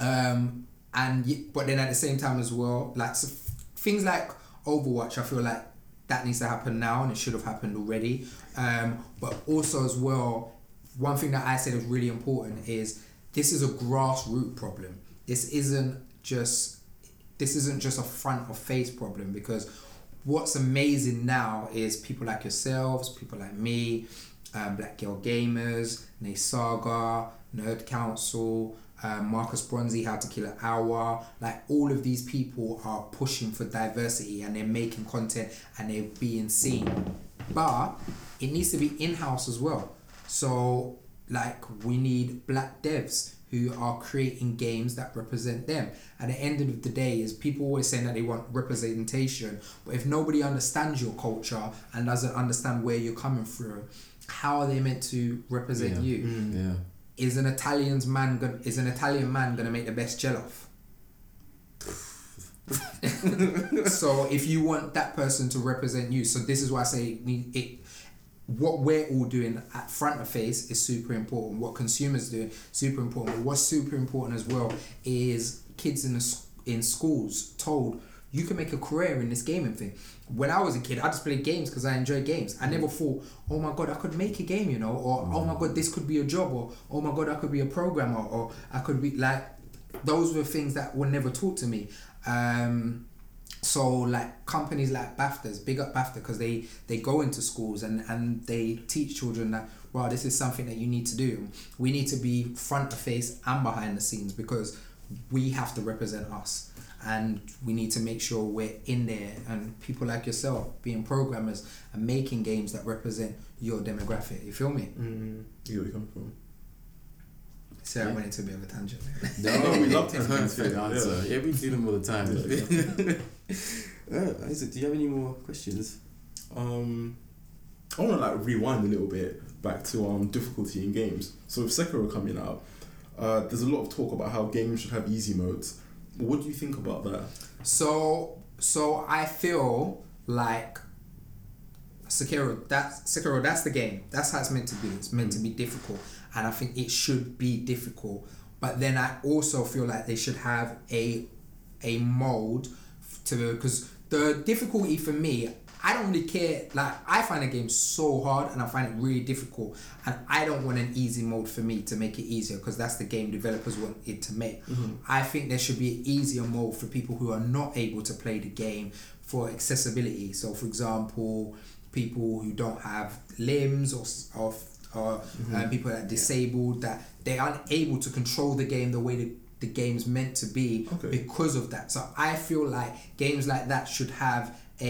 Um, and but then at the same time as well, like so things like Overwatch, I feel like that needs to happen now and it should have happened already. Um, but also as well, one thing that I said is really important is this is a grassroots problem. This isn't just this isn't just a front of face problem because what's amazing now is people like yourselves, people like me, um, Black Girl Gamers, Naysaga, Nerd Council, um, Marcus Bronzy, How to Kill an Hour. Like all of these people are pushing for diversity and they're making content and they're being seen. But it needs to be in house as well. So like we need black devs who are creating games that represent them. At the end of the day, is people always saying that they want representation, but if nobody understands your culture and doesn't understand where you're coming through, how are they meant to represent Yeah. you? Mm. Yeah. Is an Italian's man gonna, is an Italian man gonna make the best gel jollof? so if you want that person to represent you, so this is why I say it what we're all doing at front of face is super important. What consumers do super important. But what's super important as well is kids in the in schools told you can make a career in this gaming thing. When I was a kid, I just played games because I enjoy games. I never thought, oh my god, I could make a game, you know, or oh my god, this could be a job, or oh my god, I could be a programmer, or I could be like, those were things that were never taught to me. Um, so like companies like BAFTAs, big up BAFTA because they they go into schools and and they teach children that wow this is something that you need to do. We need to be front of face and behind the scenes because we have to represent us and we need to make sure we're in there and people like yourself being programmers and making games that represent your demographic. You feel me? Mm. You where you coming from? So I Yeah. went into a bit of a tangent. No, we love taking things answer. Yeah. we do them all the time. Yeah, uh, Isaac, do you have any more questions? Um, I want to like rewind a little bit back to um difficulty in games. So with Sekiro coming out, uh, there's a lot of talk about how games should have easy modes. What do you think about that? So so I feel like Sekiro that's Sekiro that's the game. That's how it's meant to be. It's meant to be difficult and I think it should be difficult. But then I also feel like they should have a a mode to because the difficulty for me I don't really care like I find a game so hard and I find it really difficult and I don't want an easy mode for me to make it easier because that's the game developers want it to make. I think there should be an easier mode for people who are not able to play the game for accessibility. So for example people who don't have limbs or, or, or uh, people that are disabled that they aren't able to control the game the way the, the game's meant to be Okay. because of that. So I feel like games like that should have a,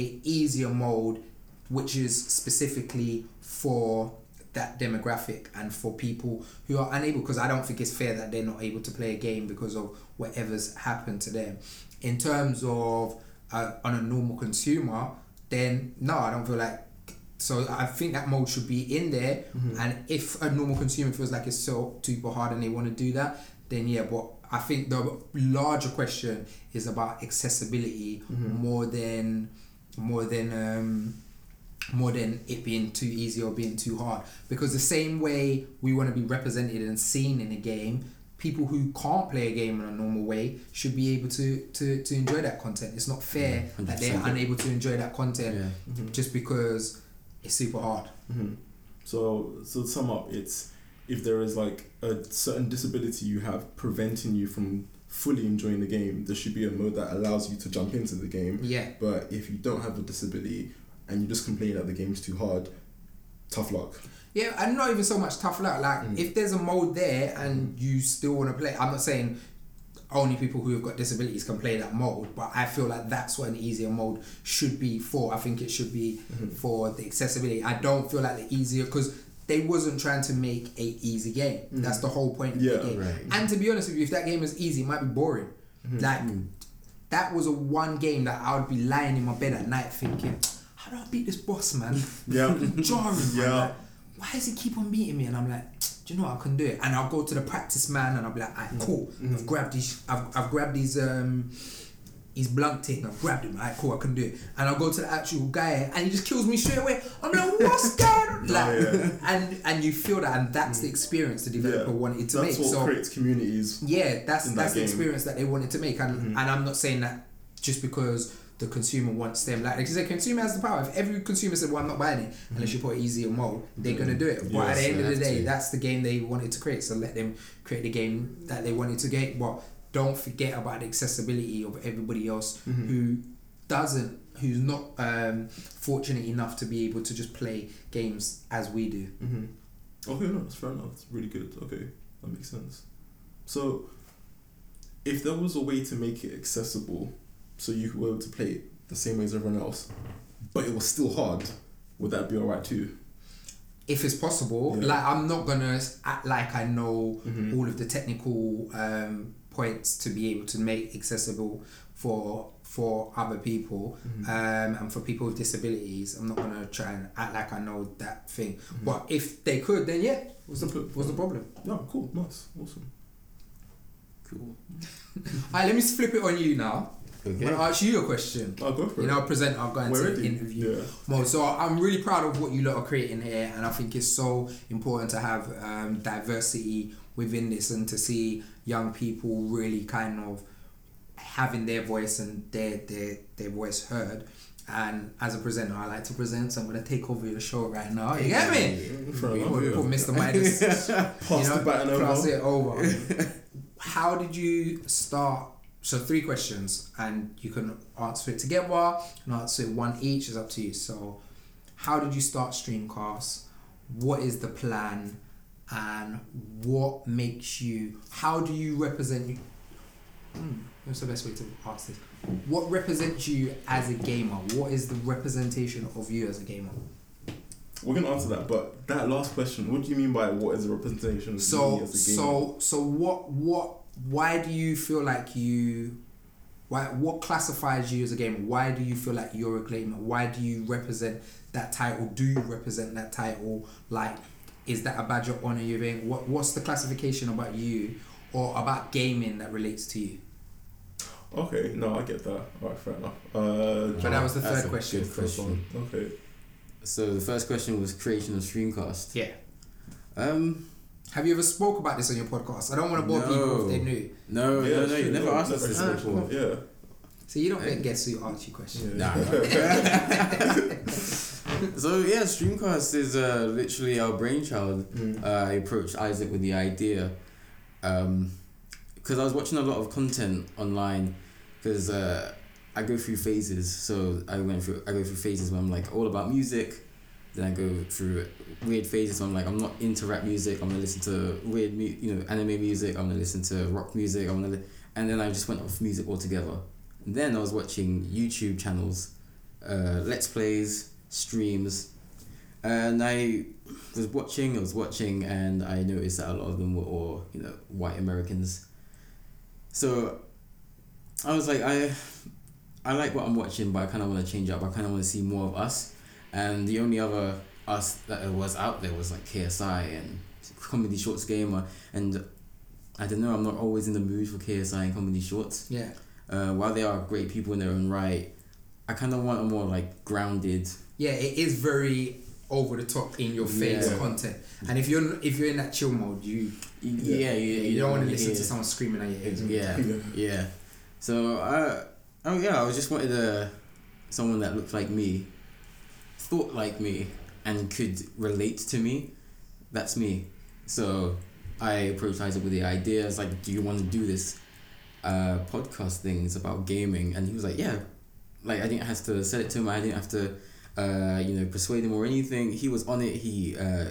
a easier mode which is specifically for that demographic and for people who are unable because I don't think it's fair that they're not able to play a game because of whatever's happened to them. In terms of uh, on a normal consumer then no I don't feel like so I think that mode should be in there. And if a normal consumer feels like it's so super hard and they want to do that then yeah but I think the larger question is about accessibility more than more than um, more than it being too easy or being too hard. Because the same way we want to be represented and seen in a game, people who can't play a game in a normal way should be able to to, to enjoy that content. It's not fair Yeah, that they're unable to enjoy that content Yeah. just because it's super hard. hmm So, so to sum up, it's if there is like a certain disability you have preventing you from fully enjoying the game, there should be a mode that allows you to jump into the game. Yeah. But if you don't have a disability and you just complain that the game's too hard, tough luck. Yeah, and not even so much tough luck. Like Mm. if there's a mode there and you still want to play, I'm not saying only people who have got disabilities can play that mode, but I feel like that's what an easier mode should be for. I think it should be for the accessibility. I don't feel like the easier because they wasn't trying to make a easy game. Mm-hmm. That's the whole point of Yeah, the game. right. And to be honest with you, if that game was easy, it might be boring. Mm-hmm. Like mm. that was a one game that I would be lying in my bed at night thinking, how do I beat this boss, man? Yeah. jarring. man. Yeah. Like, why does he keep on beating me? And I'm like, do you know what? I can do it. And I'll go to the practice man and I'll be like, alright, mm. cool. I've mm. grabbed these. I've, I've grabbed these. Um, his blunt thing. I've grabbed him. Alright, cool. I can do it. And I'll go to the actual guy and he just kills me straight away. I'm like, what's going on? Like, yeah. and and you feel that, and that's the experience the developer wanted to That's make. what so creates communities. yeah, that's that that's the. Mm-hmm. experience that they wanted to make, and and I'm not saying that just because the consumer wants them. Like because the consumer has the power. If every consumer said, "Well, I'm not buying it unless you put easier mode," they're gonna do it. But Yeah, at the end of the day, to. that's the game they wanted to create. So let them create the game that they wanted to get. But don't forget about the accessibility of everybody else Mhm. who doesn't, who's not um, fortunate enough to be able to just play games as we do. hmm Okay, no, that's fair enough. That's really good. Okay, that makes sense. So, if there was a way to make it accessible, so you were able to play it the same way as everyone else, but it was still hard, would that be alright too? if it's possible. Yeah. Like I'm not gonna act like I know Mhm. all of the technical um, points to be able to make accessible for for other people Mhm. um, and for people with disabilities. I'm not gonna try and act like I know that thing. Mhm. But if they could, then yeah, what's the what's the problem? No, cool, nice, awesome. Cool. Alright, let me flip it on you now. I'm Okay. gonna ask you a question. I'll go for You it. know, present. I'll go into the interview. Yeah. Well, so I'm really proud of what you lot are creating here, and I think it's so important to have um, diversity within this and to see young people really kind of having their voice and their their their voice heard. And as a presenter, I like to present, so I'm gonna take over your show right now. You get me? Fair We enough, want to yeah. put Mr. Midas, Pass you know, the baton pass over. it over. How did you start? So three questions, and you can answer it together and answer it one each. Is up to you. So, how did you start Streamcast? What is the plan? And what makes you? How do you represent you? Hmm, what's the best way to ask this? What represents you as a gamer? What is the representation of you as a gamer? We're gonna answer that, but that last question, what do you mean by what is a representation of So me as a gamer? so so what what why do you feel like you why what classifies you as a gamer? Why do you feel like you're a gamer? Why do you represent that title? Do you represent that title? Like is that a badge of honor you're in? What what's the classification about you or about gaming that relates to you? Okay, no, I get that. Alright, fair enough. Uh, But that was the third a question. good first one. Okay. So the first question was creation of Streamcast. Yeah. Um, Have you ever spoke about this on your podcast? I don't want to bore people if they No. knew. no, Yeah, no, no, you shit, never no, asked us this before. Yeah. So you don't get guests who ask you questions. yeah. Nah. so yeah, Streamcast is uh, literally our brainchild. Mm. Uh, I approached Isaac with the idea because I was watching a lot of content online because uh, I go through phases. So I went through I go through phases where I'm like all about music. Then I go through weird phases where I'm like I'm not into rap music. I'm gonna listen to weird mu- you know anime music. I'm gonna listen to rock music. I'm gonna li- and then I just went off music altogether. And then I was watching YouTube channels, uh, let's plays, streams, and I was watching, I was watching, and I noticed that a lot of them were all, you know, white Americans. So I was like, I, I like what I'm watching, but I kind of want to change up. I kind of want to see more of us. And the only other us that was out there was like KSI and Comedy Shorts Gamer. And I don't know, I'm not always in the mood for KSI and Comedy Shorts. Yeah. Uh, while they are great people in their own right, I kind of want a more like grounded. Yeah, it is very over the top in your face Yeah. content. And if you're if you're in that chill mode, you Yeah, yeah, you, you, don't want to listen to someone screaming at your ears. Yeah, yeah. So uh, oh yeah, I was just wanted a someone that looked like me, thought like me, and could relate to me. That's me. So I approached Isaac with the idea. I like, "Do you want to do this uh, podcast thing? It's about gaming." And he was like, "Yeah." Like I didn't have to sell it to him. I didn't have to, uh, you know, persuade him or anything. He was on it. He uh,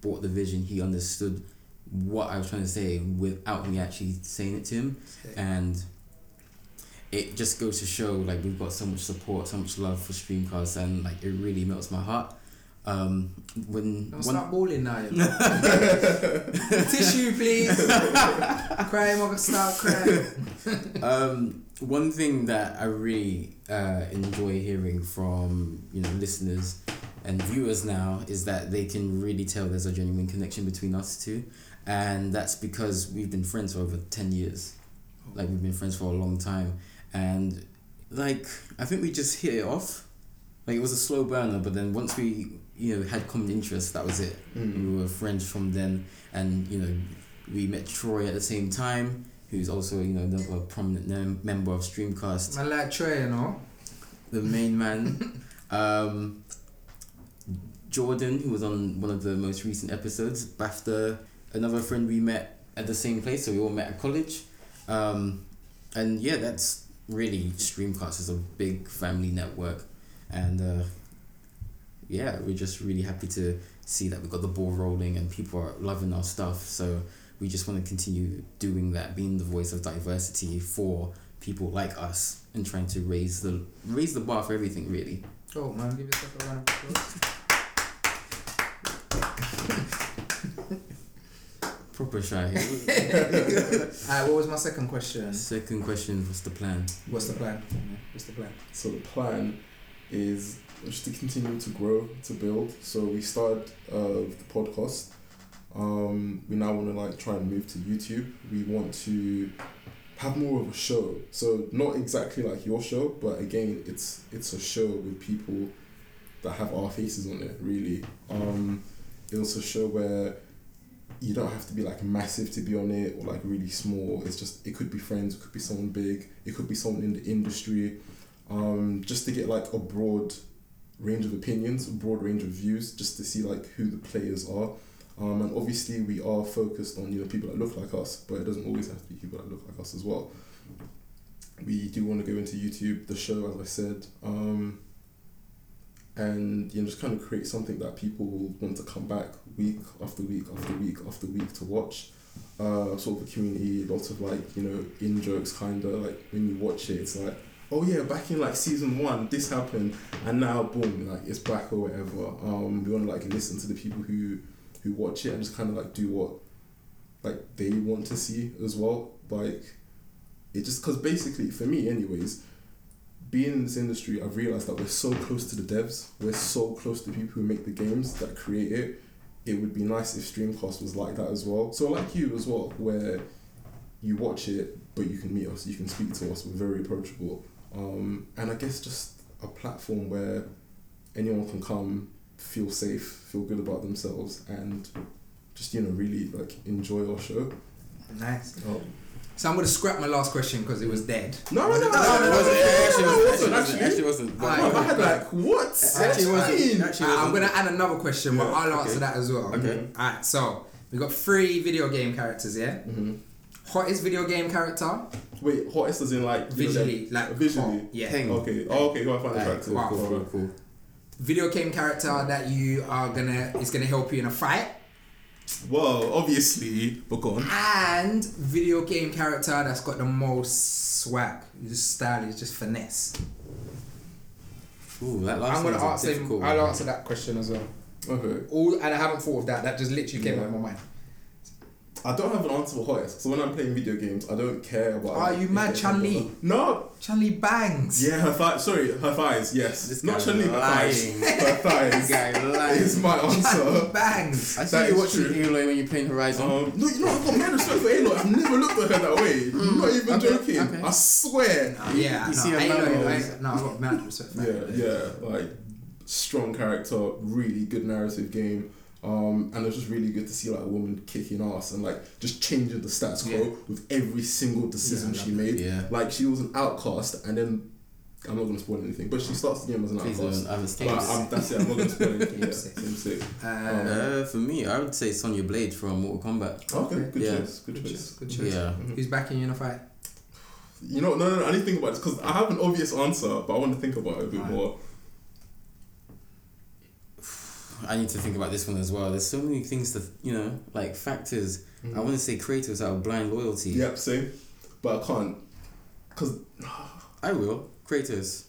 bought the vision. He understood what I was trying to say without me actually saying it to him and it just goes to show like we've got so much support so much love for streamcast and like it really melts my heart um when Don't one start bawling now. Tissue, please. crying, I'm gonna start crying. um one thing that i really uh enjoy hearing from you know listeners and viewers now is that they can really tell there's a genuine connection between us two and that's because we've been friends for over 10 years like we've been friends for a long time and like i think we just hit it off like it was a slow burner but then once we you know had common interests that was it Mm. we were friends from then and you know we met troy at the same time who's also you know another prominent mem- member of streamcast I like Troy, you know. the main man. um, Jordan, who was on one of the most recent episodes. BAFTA, another friend we met at the same place, so we all met at college. Um, and yeah, that's really Streamcast is a big family network, and uh, yeah, we're just really happy to see that we got the ball rolling and people are loving our stuff. So we just want to continue doing that, being the voice of diversity for people like us, and trying to raise the raise the bar for everything. Really, Oh man, give yourself a round of applause. proper shy. Alright, what was my second question? Second question: What's the plan? What's the plan? What's the plan? So the plan is just to continue to grow, to build. So we started uh, the podcast. Um, we now want to like try and move to YouTube. We want to have more of a show. So not exactly like your show, but again, it's it's a show with people that have our faces on it. Really, um, it's a show where you don't have to be like massive to be on it or like really small. It's just it could be friends, it could be someone big, it could be someone in the industry um, just to get like a broad range of opinions, broad range of views, just to see like who the players are. Um, and obviously we are focused on you know people that look like us, but it doesn't always have to be people that look like us as well. We do want to go into YouTube, the show, as I said, um, and you know just kind of create something that people will want to come back week after week after week after week to watch. Uh, sort of a community, lots of like you know in jokes, kind of like when you watch it, it's like oh yeah, back in like season one, this happened, and now boom, like it's back or whatever. Um, we want to like listen to the people who who watch it and just kind of like do what like they want to see as well. Like it just because basically for me, anyways, being in this industry, I've realized that we're so close to the devs, we're so close to people who make the games that create it. It would be nice if Streamcast was like that as well. So like you as well, where you watch it, but you can meet us, you can speak to us, we're very approachable. Um, and I guess just a platform where anyone can come, feel safe, feel good about themselves, and just you know really like enjoy our show. Nice. Um, So I'm gonna scrap my last question because it was dead. no, no, no, no, No, it wasn't. no, it wasn't. Actually, actually, wasn't. But- I had like what? Actually, it What do you wasn't. Uh, I'm gonna add another question, but I'll answer that as well. Okay. Alright, so we got three video game characters? Mhm. Hottest video game character? Wait, hottest as in like you know, Visually, like visually. hot, yeah. Peng. Okay. Oh, okay. Go and find the Alright, track. cool, cool, cool, cool. Video game character that you are gonna is gonna help you in a fight. Well, obviously, but go on. And video game character that's got the most swag. Just style is just finesse. Ooh, that last I'm gonna one's answer him, difficult I'll answer that question as well. Okay. All and I haven't thought of that. That just literally came Yeah. out of my mind. I don't have an answer for hottest. So when I'm playing video games, I don't care about. Are you mad, they- Chun-Li? No. Chun Li bangs. Yeah, her thighs. Sorry, her thighs. Yes. This Not guy's Chun Li, her thighs. lying. Her thighs. Guy lying. is my answer. bangs. I see you watching true. Halo when you're playing Horizon. Um, no, you know I've got mad respect for Aloy. I've never looked at her that way. I'm not even. Okay, joking. okay. I swear. Nah, yeah, you no, see a I ain't man know, I with- ain't- no, I've got mad respect for Yeah, that. yeah, like strong character, really good narrative game. Um, and it was just really good to see like a woman kicking ass and like just changing the status quo Yeah. with every single decision Yeah, she love made. Yeah. Like she was an outcast, and then I'm not gonna spoil anything, but she starts the game as an Please outcast. don't. I haven't But seen um, that's it. I'm not gonna spoil anything. yeah, Game six. game. Uh, Uh, for me, I would say Sonya Blade from Mortal Kombat. Okay, good Yeah. choice. Good good choice. choice. Good choice. Yeah. Who's backing you in a fight? You know, no, no, no. I need to think about this because I have an obvious answer, but I want to think about it a bit Alright. more. I need to think about this one as well. There's so many things to, you know, like factors. I want to say creators out of blind loyalty. Yep, same. But I can't because. I will. creators.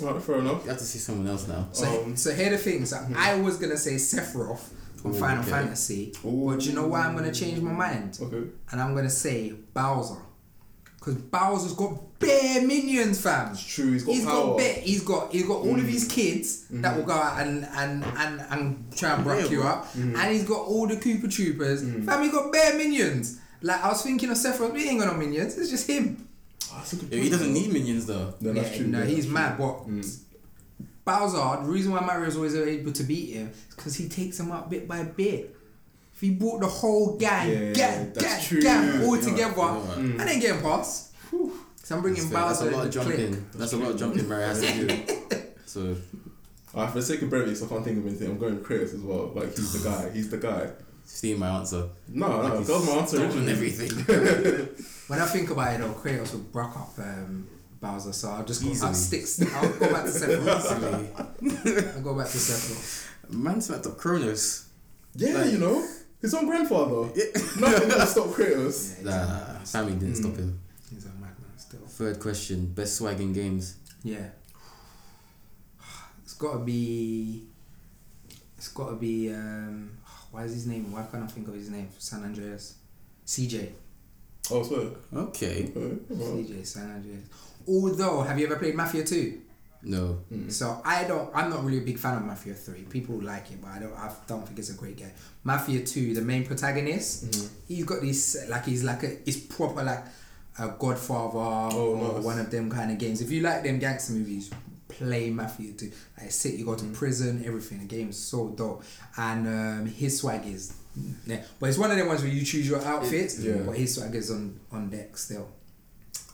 Alright, fair enough. You have to see someone else now. So, Um, so here are the things. I was gonna say Sephiroth from Ooh, Final okay. Fantasy, Ooh. but you know why I'm gonna change my mind? Okay. And I'm gonna say Bowser, because Bowser's got bare minions, fam. It's true. He's got He's power. got bare, he's got he's got all of Mm. his kids that will go out and and and, and try and break Yeah, you bro. up, and he's got all the Koopa Troopas. Mm. Fam, he got bare minions. Like I was thinking of Sephiroth, he ain't got no minions. It's just him. Oh, that's a good Yeah, he doesn't need minions though. No, that's yeah, true. no, yeah, he's that's mad. true. But Mm. Bowser, the reason why Mario's always able to beat him is because he takes him out bit by bit. If he brought the whole gang, Yeah, gang, that's gang, gang all Yeah. together. I ain't getting past. So I'm bringing That's, fair. That's Bowser a lot of the clique. jumping. That's a lot of jumping Mario has to do. So Alright, for the sake of brevity, so I can't think of anything. I'm going with Kratos as well. Like he's the guy. He's the guy. steal my answer. No, no, Like that was my answer stolen originally. everything. When I think about it, though, Kratos would broke up um, Bowser, so I'll just go, I'll stick. I'll go back to Sephiroth. Easily. I'll go back to Sephiroth. Man smacked up Kronos. Yeah, Like- you know, his own grandfather. Yeah. Nothing can stop Kratos. Yeah, he's, Nah, Sammy didn't Mm. stop him. He's a madman still. Third question: best swag in games. Yeah. It's gotta be. It's gotta be. Um, why is his name? Why can't I think of his name? San Andreas. CJ. Oh, swear. Okay. Okay, CJ San Andreas. Although, have you ever played Mafia 2? No. mm. So I don't. I'm not really a big fan of Mafia 3. People like it, but I don't. I don't think it's a great game. Mafia 2, the main protagonist, Mhm. he's got this like he's like a. It's proper like a Godfather Oh, or nice. one of them kind of games. If you like them gangster movies, play Mafia 2. Like sit, you go to Mhm. prison, everything. The game's so dope, and um, his swag is. Yeah, but it's one of them ones where you choose your outfit, Yeah. but his swag is on on deck still.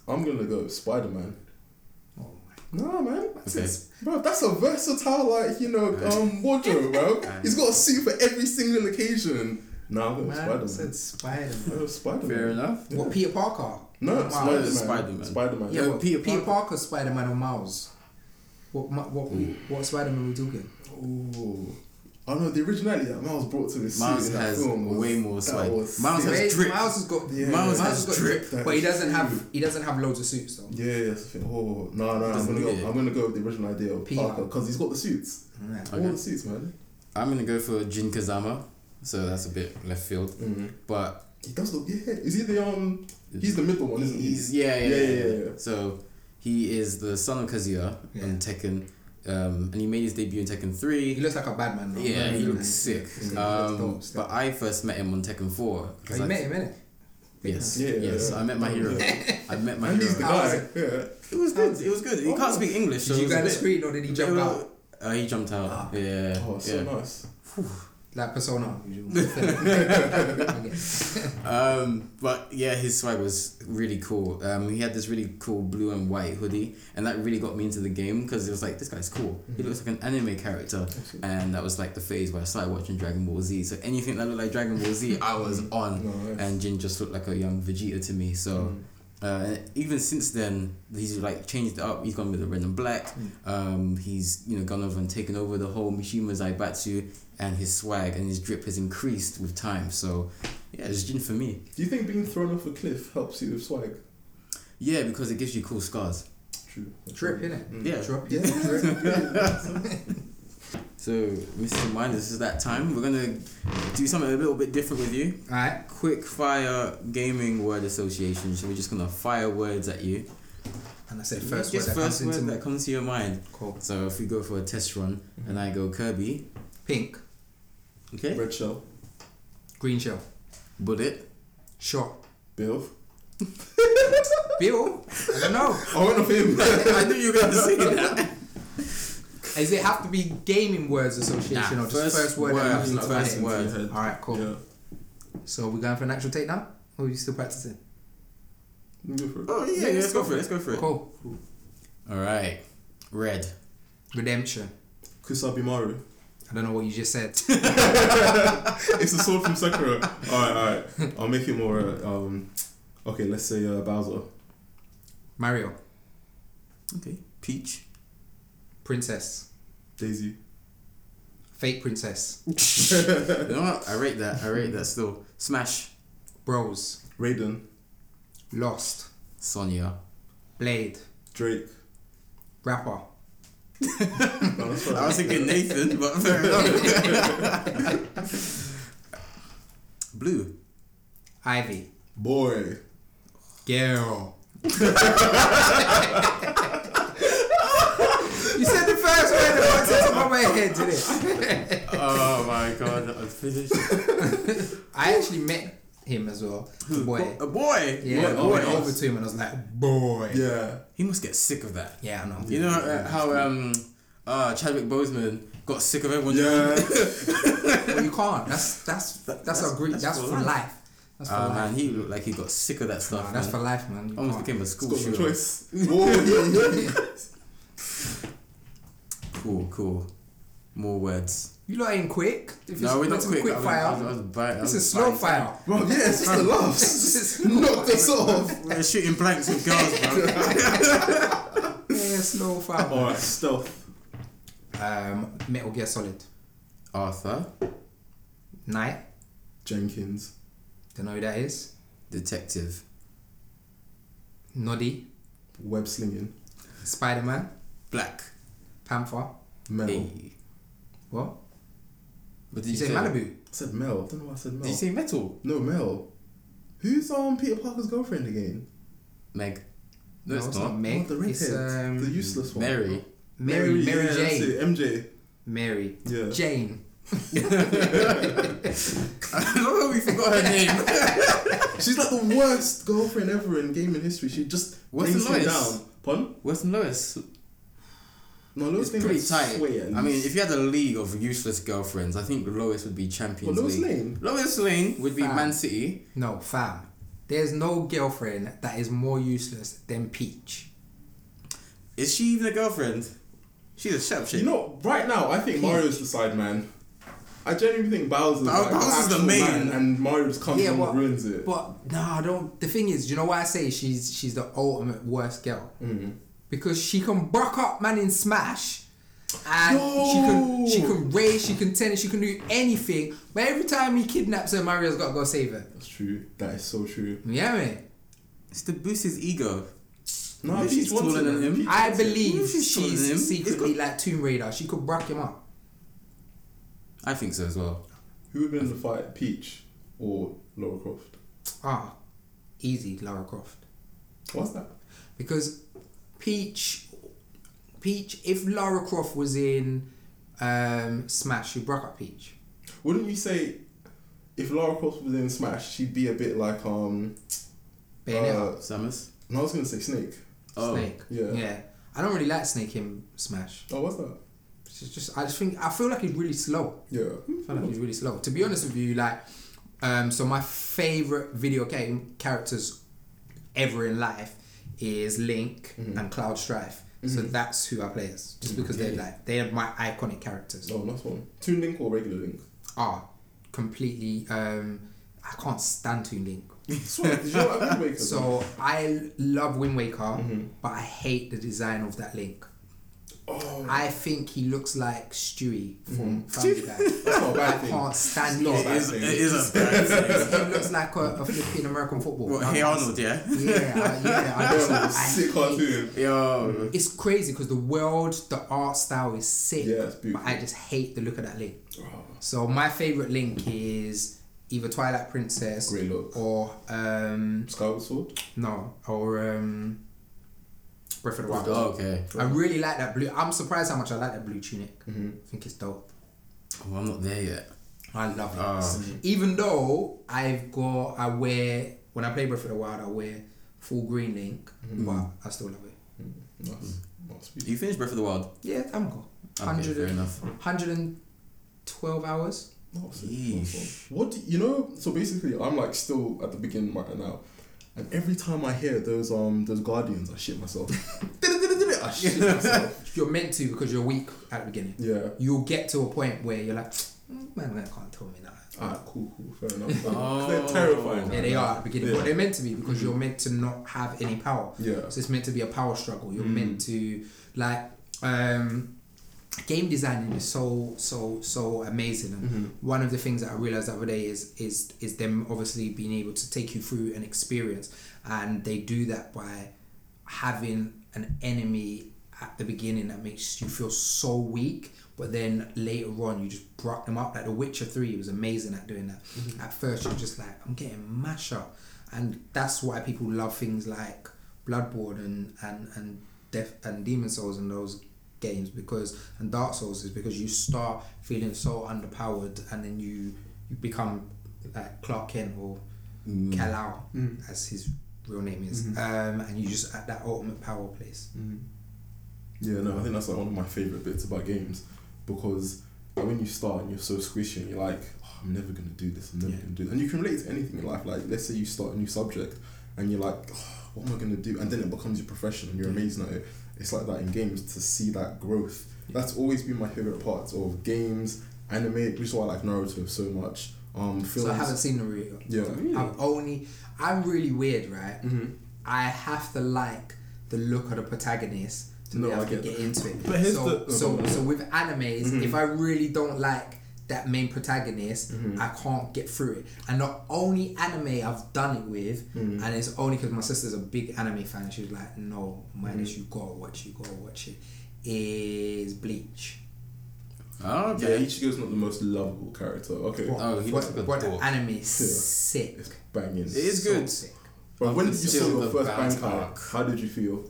I'm gonna go Spider Man. Oh my Nah, man. That's Okay. it. Bro, that's a versatile, like, you know, um, wardrobe, bro. He's got a suit for every single occasion. Nah, I'm going man, Spider said Man. Spider-Man. Spider Fair Man. enough. What Peter Parker? No, Miles. Spider Man. Spider-Man. Spider Man. Yeah, Yeah, Peter Peter, Parker. Parker, Spider Man, or Miles? What Ma- what we, what Spider Man we talking? Ooh. I know the originality that Miles brought to his Miles suit in has film was, way more that swag. Miles has drip. Miles has got Yeah. Miles Miles has got drip. That but he doesn't true. have he doesn't have loads of suits though. Yeah, that's the thing. Oh no, no, I'm gonna go. it. I'm gonna go with the original idea of Peter. Parker because he's got the suits. Yeah. All the suits, man. I'm gonna go for Jin Kazama. So that's a bit left field. Mm. But He does look. Yeah, is he the um? He's the middle one, isn't he? he's yeah yeah Yeah, yeah, yeah, yeah, yeah. So he is the son of Kazuya Yeah. on Tekken, um, and he made his debut in Tekken 3. He looks like a bad man. Though. Yeah, he looks sick. Yeah, he Um, but I first met him on Tekken four. Oh, 'cause you I- met him, innit? Yes, Yeah, yes. yeah. I met my hero. I met my and hero. he's the How was guy. Yeah. It was good. It was good. He Oh. can't speak English. so Did you it was go a on the bit- screen or did he jump out? Uh, he jumped out. Ah. Yeah. Oh, so yeah. nice. Like Persona. Um, but yeah, his swag was really cool. Um, he had this really cool blue and white hoodie, and that really got me into the game because it was like this guy's cool. He looks like an anime character, and that was like the phase where I started watching Dragon Ball Z. So anything that looked like Dragon Ball Z, I was on. Nice. And Jin just looked like a young Vegeta to me. So. Mm. Uh, even since then, he's like changed it up. He's gone with the red and black. Um, he's you know gone over and taken over the whole Mishima Zaibatsu, and his swag and his drip has increased with time. So yeah, it's Jin for me. Do you think being thrown off a cliff helps you with swag? Yeah, because it gives you cool scars. True. Drip, innit? Mm. Yeah. Drip. Yeah. Drip. So, Mr. Mind, this is that time. We're gonna do something a little bit different with you. Alright. Quick fire gaming word association. So we're just gonna fire words at you. And I said first word that first comes word into that comes to your mind. Cool. So if we go for a test run and I go Kirby, Pink. okay, Red shell. Green shell. bullet, Shot. Bill. Bill? I don't know. I went off him. I knew you were gonna say that. Does it have to be gaming words association Nah, or just first first, word? word, that comes into first mind? word. Alright, cool. Yeah. So we're going for an actual take now? Or are you still practicing? Go for it. Oh yeah, yeah, let's go for it. Let's go for it. Cool. All right, red. Redemption. Kusabi Maru. I don't know what you just said. it's a sword from Sekiro. Alright, alright. I'll make it more. Uh, um, okay, let's say uh, Bowser. Mario. Okay, peach. Princess. Daisy. Fake princess. you know what? I rate that. I rate that still. Smash. Bros. Raiden. Lost. Sonya. Blade. Drake. Rapper. No, I was thinking Nathan, but fair enough. Blue. Ivy. Boy. Girl. you said the first word that went to top of my head, didn't it? Oh my god, I finished. I actually met him as well. The boy. A boy. Yeah, Boy, I boy. went over to him and I was like, boy. Yeah. He must get sick of that. Yeah, I know. You know uh, how um uh Chadwick Boseman got sick of everyone. Yeah. Well, you can't. That's that's that's, that's- a great. that's That's, for for life. life. That's for Ah life. man, he looked like he got sick of that stuff. Nah, that's for life, man. You Almost can't. became a school got no shooter. choice. Whoa, yeah, yeah. Cool, cool. More words. You lot ain't quick. If No, we're not it's a quick. quick I was- fire. I was- I was bite- I it's a slow fire. Bro, yeah, it's just the laughs. Knock this off. We're shooting blanks with girls, bro. Yeah, slow fire. Alright, stealth. Um, Metal Gear Solid. Arthur, Knight. Jenkins. Don't know who that is. detective. Noddy. Web slinging. Spider Man. Black. Panther. Mel. Hey. What? What did You you, say? Malibu? I said Mel. I don't know why I said Mel. Did you say metal? no, Mel. Who's um Peter Parker's girlfriend again? Meg. No, it's not. Meg. Oh, the it's redhead. um, the useless one. Mary. Mary. Mary, yeah, Jane. MJ. Mary. Yeah. Jane. I love how we forgot her name. She's like the worst girlfriend ever in gaming history. She just What's the him down. Pardon? Weston Lois. No, Lois It's Lane pretty had tight. sway I mean, if you had a league of useless girlfriends, I think Lois would be champions Well, Lois league. Lane. Lois Lane would be Fam. Man City. No, fam. There's no girlfriend that is more useless than Peach. Is she even a girlfriend? She's a sharpshooter. You know, right now, I think Mario's the side man. I genuinely think Bowser's Bow- like Bowser's the main. man, and Mario's comes Yeah, in but- and ruins it. But no, I don't. The thing is, you know why I say she's she's the ultimate worst girl Mm. Because she can buck up man in Smash, and she can she can race, she can tennis, she can do anything. But every time he kidnaps her, Mario's got to go save her. That's true. That is so true. Yeah, man. It's to boost his ego. No, Maybe Peach she's taller than man. him. I believe she's taller than him? she's He's secretly like Tomb Raider. She could buck him up. I think so as well. Who would win the fight, Peach or Lara Croft? Ah, easy, Lara Croft. What's that? because Peach, Peach, if Lara Croft was in um, Smash, she'd broke up Peach. Wouldn't you say if Lara Croft was in Smash, she'd be a bit like um? Bayonetta, uh, Samus. no, I was gonna say Snake. Oh. Snake. yeah. yeah. I don't really like Snake in Smash. Oh, what's that? It's just, I just think, I feel like he's really slow. Yeah. I feel like he's really slow. To be honest with you, like, um, so my favorite video game characters ever in life is Link Mhm. and Cloud Strife. So Mhm. that's who I play as, just because they're like they're my iconic characters. Oh, nice one. Toon Link or regular Link? Ah, completely um I can't stand Toon Link. Swear, did you know what Wind Waker? So I love Wind Waker, Mhm. but I hate the design of that Link. Oh, I think he looks like Stewie from Mhm. Family Guy. that's not a I bad thing. can't stand It's not a him. It, is, it is a bad thing. he looks like a, a flipping American football. What, I- hey Arnold, yeah? Yeah, I, yeah. I just, Yeah, I sick hate- cartoon. Yo. It's crazy because the world, the art style is sick, Yeah, it's but beautiful. I just hate the look of that Link. Oh, So my favorite Link is either Twilight Princess great look. or um Skyward Sword. no or um Breath of the Wild. Oh, okay. I really like that blue. I'm surprised how much I like that blue tunic. Mm-hmm. I think it's dope. Oh, I'm not there yet. I love it. Ah. Even though I've got, I wear when I play Breath of the Wild, I wear full green Link, Mhm. but I still love it. Nice. Nice. Sweet. You finished Breath of the Wild? Yeah, I'm cool. Okay, 100 fair enough. 112 hours. Nice. Yeesh. Nice one. What do you know? So basically, I'm like still at the beginning right now, and every time I hear those um those guardians, I shit myself. I shit myself. You're meant to because you're weak at the beginning. Yeah. You'll get to a point where you're like, "Mm, man, man can't tell me that. Alright, cool, cool, fair enough. Oh. They're terrifying. Yeah, they are at the beginning, Yeah. but they're meant to be because you're meant to not have any power. Yeah. So it's meant to be a power struggle. You're Mm. meant to like um, game designing is so so so amazing. And Mhm. one of the things that I realized the other day is is is them obviously being able to take you through an experience, and they do that by having an enemy at the beginning that makes you feel so weak. But then later on, you just brought them up. Like The Witcher Three was amazing at doing that. At first, you're just like, I'm getting mash up, and that's why people love things like Bloodborne and and and Death and Demon Souls and those games because and Dark Souls is because you start feeling so underpowered and then you you become like Clark Kent or Mm. Kal-El Mm. as his real name is, Mhm. um, and you just at that ultimate power place. Mm. Yeah, no, I think that's like one of my favorite bits about games because when you start and you're so squishy and you're like, oh, I'm never gonna do this, I'm never Yeah. gonna do this, and you can relate to anything in life. Like, let's say you start a new subject and you're like, oh, what am I gonna do? And then it becomes your profession and you're amazing at it. It's like that in games to see that growth That's always been my favorite parts of games, anime, which is why I like Naruto so much. Um, films. So I haven't seen Naruto. Yeah. Really? I've only. I'm really weird, right? Mhm. I have to like the look of the protagonist to No, be able I to get get into it. But here's so, the- so, so with animes, Mhm. if I really don't like that main protagonist, Mhm. I can't get through it. And the only anime I've done it with, Mhm. and it's only because my sister's a big anime fan. She was like, "No, minus Mhm. you gotta watch, you gotta watch it." Is Bleach. Oh, Yeah, okay. Ichigo's not the most lovable character. Okay, What, Oh, he what, looks like a what the anime is sick. it's banging. It is So good. sick. But when did you Until see your first bounce Bankai? arc. How did you feel?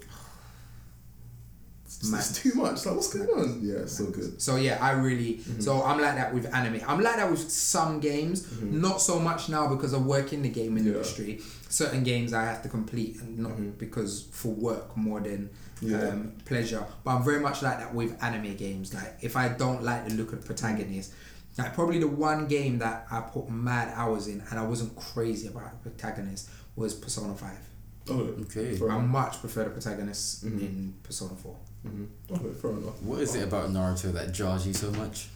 It's, too much. Like, what's going on? Yeah, it's so good. So yeah, I really Mm-hmm. so I'm like that with anime. I'm like that with some games, not so much now because I work in the gaming Mm-hmm. Yeah. industry. Certain games I have to complete, and not Mhm. because for work more than Yeah. um, pleasure. But I'm very much like that with anime games. Like if I don't like the look of protagonist, like probably the one game that I put mad hours in and I wasn't crazy about the protagonist was Persona Five. Oh, Okay. Fair I much prefer the protagonist Mhm. in Persona Four. Mhm. Okay, fair enough. What is it about Naruto that jars you so much?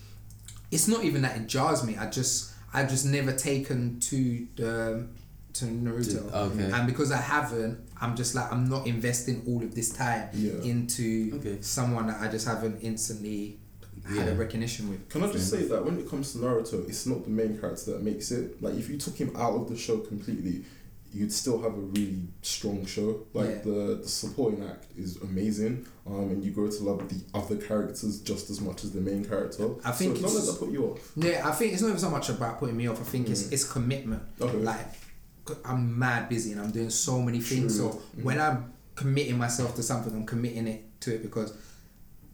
it's not even that it jars me. I just I've just never taken to the to Naruto, Okay. and because I haven't, I'm just like I'm not investing all of this time Yeah. into Okay. someone that I just haven't instantly had a recognition with. Can I just say that when it comes to Naruto, it's not the main character that makes it. Like, if you took him out of the show completely, you'd still have a really strong show. Like Yeah. the the supporting act is amazing, um, and you grow to love the other characters just as much as the main character. I think so don't it's- let that put you off. Yeah, I think it's not even so much about putting me off. I think it's Mm. it's commitment. Okay. Like I'm mad busy and I'm doing so many things. True. So Mhm. when I'm committing myself to something, I'm committing it to it because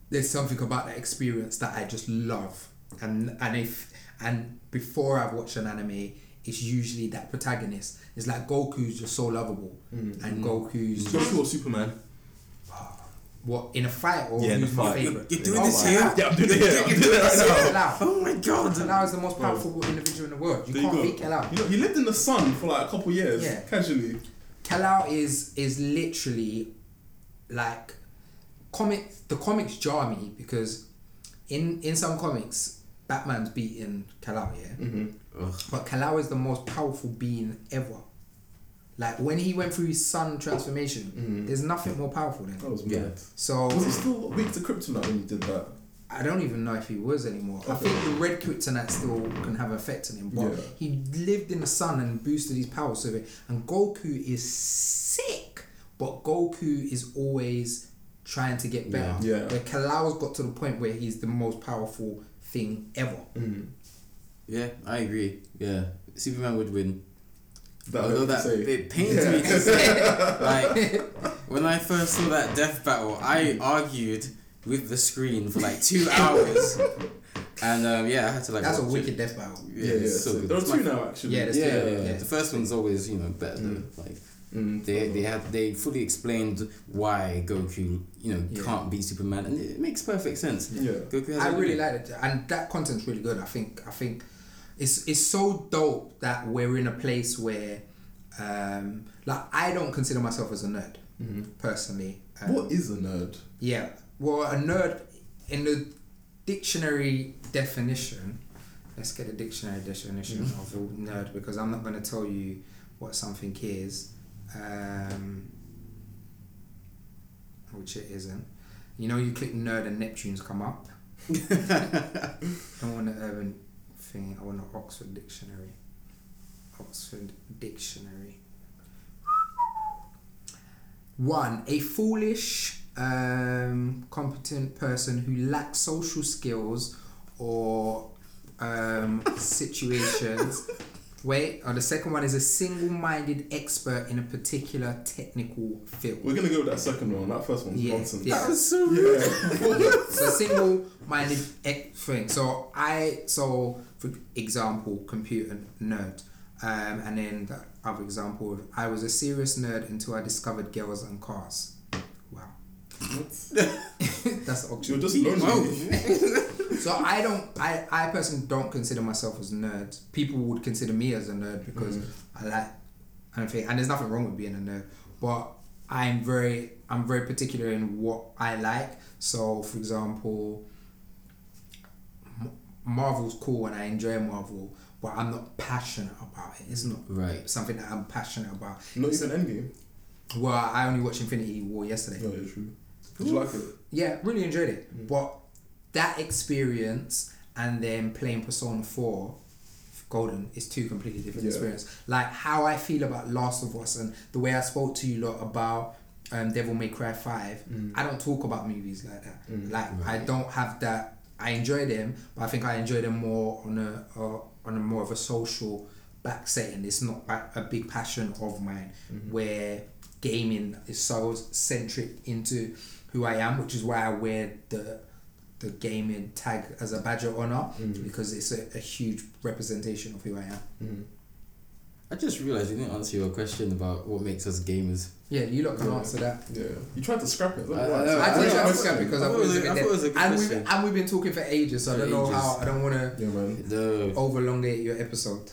there's something about that experience that I just love. And and if and before I've watched an anime, it's usually that protagonist. It's like Goku's just so lovable, Mm. and Goku's Goku or Superman? what in a fight or Yeah, in a who's my fight. favorite. You're doing Oh this here? God. Yeah, I'm doing it here. I'm doing it right now. Oh my god! Kal-El is the most powerful individual in the world. You There can't go. beat Kal-El. You know, he lived in the sun for like a couple years, Yeah. casually. Kal-El is is literally like comic. The comics jar me because in in some comics, Batman's beating Kal-El, yeah, Mm-hmm. Ugh. but Kal-El is the most powerful being ever. Like when he went through his sun transformation, Mhm. there's nothing more powerful than That him. was Yeah. mad. So Was he still weak to kryptonite when he did that? I don't even know if he was anymore. I think the red kryptonite still can have effect on him, but Yeah. he lived in the sun and boosted his power so that- And Goku is sick, but Goku is always trying to get better. Yeah. Yeah. Where Kal-El's got to the point where he's the most powerful thing ever. Mm. Yeah, I agree. Yeah, Superman would win. That Although that it pains Yeah. me to say, like when I first saw that death battle, I argued with the screen for like two hours, and um, yeah, I had to like. That's a watch it. wicked death battle. Yeah, Yeah, yeah. it's so so good. there are two my- now actually. Yeah, there's Yeah, yeah, yeah. the first one's always you know better. Mm. Though. Like Mm. they they had they fully explained why Goku you know Yeah. can't beat Superman, and it makes perfect sense. Yeah. Goku has I a- really like it, and that content's really good. I think I think it's it's so dope that we're in a place where, um, like I don't consider myself as a nerd Mhm. personally. Um, What is a nerd? Yeah, well, a nerd in the dictionary definition. Let's get a dictionary definition Mm. of a nerd because I'm not going to tell you what something is, um, which it isn't. You know, you click nerd and Neptune's come up. I don't want the urban thing. I want the Oxford Dictionary. Oxford Dictionary. One, a foolish, um, competent person who lacks social skills or um, situations. Wait, or the second one is a single-minded expert in a particular technical field. We're gonna go with that second one. That first one's Yeah, nonsense. yeah. That was so Yeah. so single-minded ex- thing. So I, so for example, computer nerd, um, and then the other example, I was a serious nerd until I discovered girls and cars. Wow, that's You're just lonely. So I don't, I, I personally don't consider myself as a nerd. People would consider me as a nerd because I like, I don't think, and there's nothing wrong with being a nerd, but I'm very, I'm very particular in what I like. So, for example, Marvel's cool and I enjoy Marvel, but I'm not passionate about it. It's not Right. something that I'm passionate about. Not even Endgame. Well, I only watched Infinity War yesterday. No, yeah, true. Did you like it? Yeah, really enjoyed it. Mm. But that experience and then playing Persona 4 Golden is two completely different Yeah. experiences. Like how I feel about Last of Us and the way I spoke to you lot about um, Devil May Cry 5, Mm. I don't talk about movies like that. Mm. Like I don't have that. I enjoy them, but I think I enjoy them more on a uh, on a more of a social back setting. It's not a, big passion of mine Mhm. where gaming is so centric into who I am, which is why I wear the the gaming tag as a badge of honor Mm. because it's a, a huge representation of who I am. Mm. I just realized you didn't answer your question about what makes us gamers. Yeah, you lot can Yeah. answer that. Yeah. You tried to scrap it. I- I know, I I did know, I to scrap it because I I thought thought it was a it was a- I thought it was a and we've question. and we've been talking for ages, so I don't know how I don't want to Yeah, man. The overlongate your episode.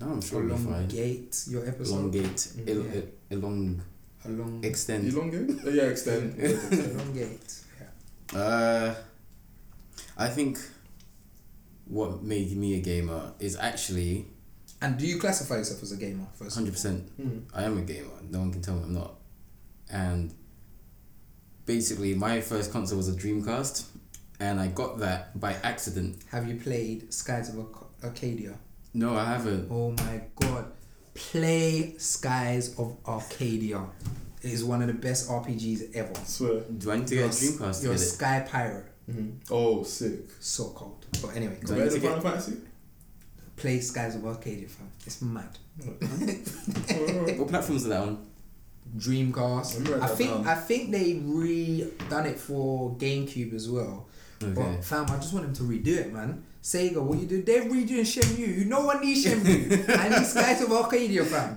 no, I'm sure we'll be fine. Elongate your episode. Elongate, el, Yeah. el, elong, Elong, extend. Elongate? Uh, yeah, extend. elongate. Yeah. Uh, I think what made me a gamer is actually And do you classify yourself as a gamer first? hundred percent. Mm. I am a gamer. No one can tell me I'm not. And basically, my first console was a Dreamcast, and I got that by accident. Have you played Skies of Arcadia? No, I haven't. Oh my god. Play Skies of Arcadia. It is one of the best RPGs ever. Swear. Do I need to get a Dreamcast to You're a get it? Sky Pirate. Mm-hmm. Oh, sick. So cold. But anyway, Do I Better than Final Fantasy? Play Skies of Arcadia, fam. It's mad. What platforms are that on? Dreamcast. Let me write I think down. I think they redone it for GameCube as well. Okay. But fam, I just want them to redo it, man. Sega, what you do? They're redoing Shenmue. No one needs Shenmue. I need Skies of Arcadia, fam.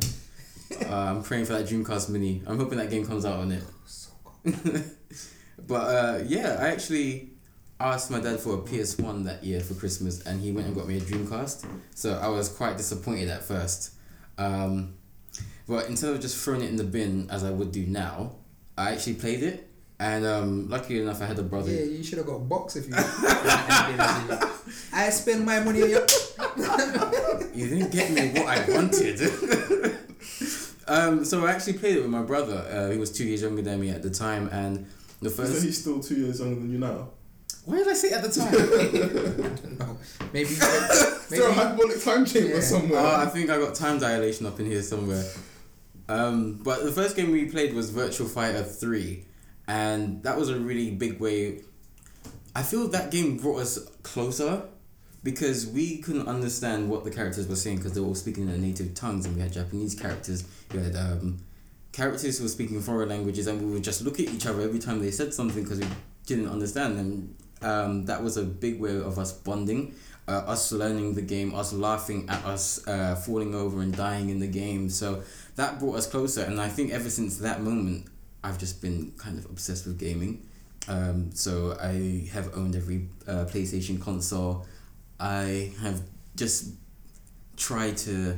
Uh, I'm praying for that Dreamcast Mini. I'm hoping that game comes out on it. So cold. But uh, yeah, I actually asked my dad for a PS1 that year for Christmas, and he went and got me a Dreamcast. So I was quite disappointed at first. Um, but instead of just throwing it in the bin as I would do now, I actually played it. And um, luckily enough, I had a brother. Yeah, you should have got a box if you. I spend my money on your. You didn't get me what I wanted. um, so I actually played it with my brother. Uh, he was two years younger than me at the time, and the Isn't first. he still two years younger than you now? Why did I say at the time? no, maybe. Is there a maybe hyperbolic time chamber Yeah. somewhere? Oh, I think I got time dilation up in here somewhere. Um, but the first game we played was Virtua Fighter 3, and that was a really big way. I feel that game brought us closer because we couldn't understand what the characters were saying because they were all speaking in their native tongues, and we had Japanese characters, we had um, characters who were speaking foreign languages, and we would just look at each other every time they said something because we didn't understand them. Um, that was a big way of us bonding uh, us learning the game, us laughing at us uh, falling over and dying in the game. So that brought us closer, and I think ever since that moment, I've just been kind of obsessed with gaming. Um, so I have owned every uh, PlayStation console. I have just tried to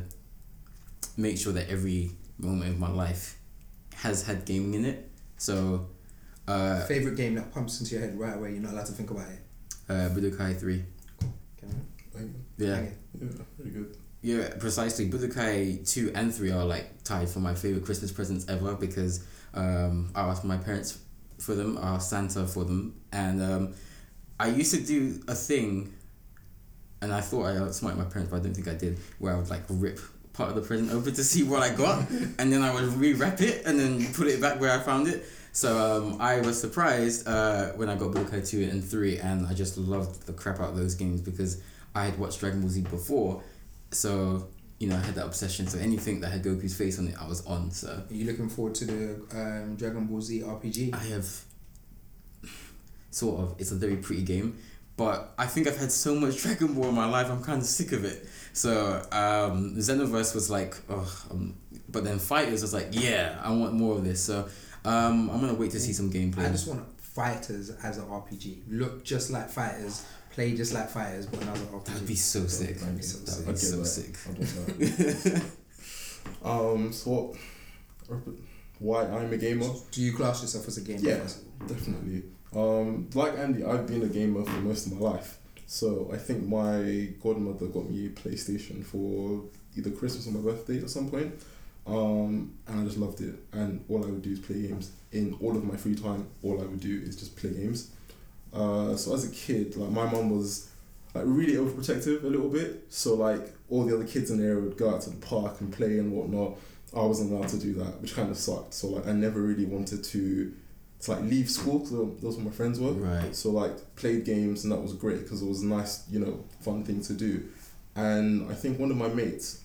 make sure that every moment of my life has had gaming in it. So, uh, favorite game that pumps into your head right away. You're not allowed to think about it. uh, Budokai 3. Can Bang. Yeah. Yeah, very good. Yeah, precisely. Budokai 2 and 3 are like tied for my favorite Christmas presents ever because um, I asked my parents for them, I asked Santa for them, and um, I used to do a thing, and I thought I outsmarted my parents, but I don't think I did, where I would like rip part of the present open to see what I got, and then I would rewrap it and then put it back where I found it. So um, I was surprised uh, when I got Budokai 2 and 3, and I just loved the crap out of those games because I had watched Dragon Ball Z before, so you know I had that obsession. So anything that had Goku's face on it, I was on. So Are you looking forward to the um, Dragon Ball Z RPG? I have sort of. It's a very pretty game, but I think I've had so much Dragon Ball in my life. I'm kind of sick of it. So um, Xenoverse was like, oh, um, but then Fighters was like, yeah, I want more of this. So um, I'm gonna wait to see some gameplay. I just want fighters as an RPG. Look just like fighters, play just like fighters, but another RPG. That'd be so sick. That'd be so That sick. would be Okay, so that. sick. I don't know. um, so what? Why I'm a gamer? Do you class yourself as a gamer? Yeah. first of all? Definitely. Um, like Andy, I've been a gamer for most of my life. So I think my godmother got me a PlayStation for either Christmas or my birthday at some point. Um, and I just loved it. And all I would do is play games. In all of my free time, all I would do is just play games. Uh, so as a kid, like my mum was like really overprotective a little bit. So like all the other kids in the area would go out to the park and play and whatnot. I wasn't allowed to do that, which kind of sucked. So like I never really wanted to to like leave school because those were my friends were. Right. So like played games and that was great because it was a nice, you know, fun thing to do. And I think one of my mates,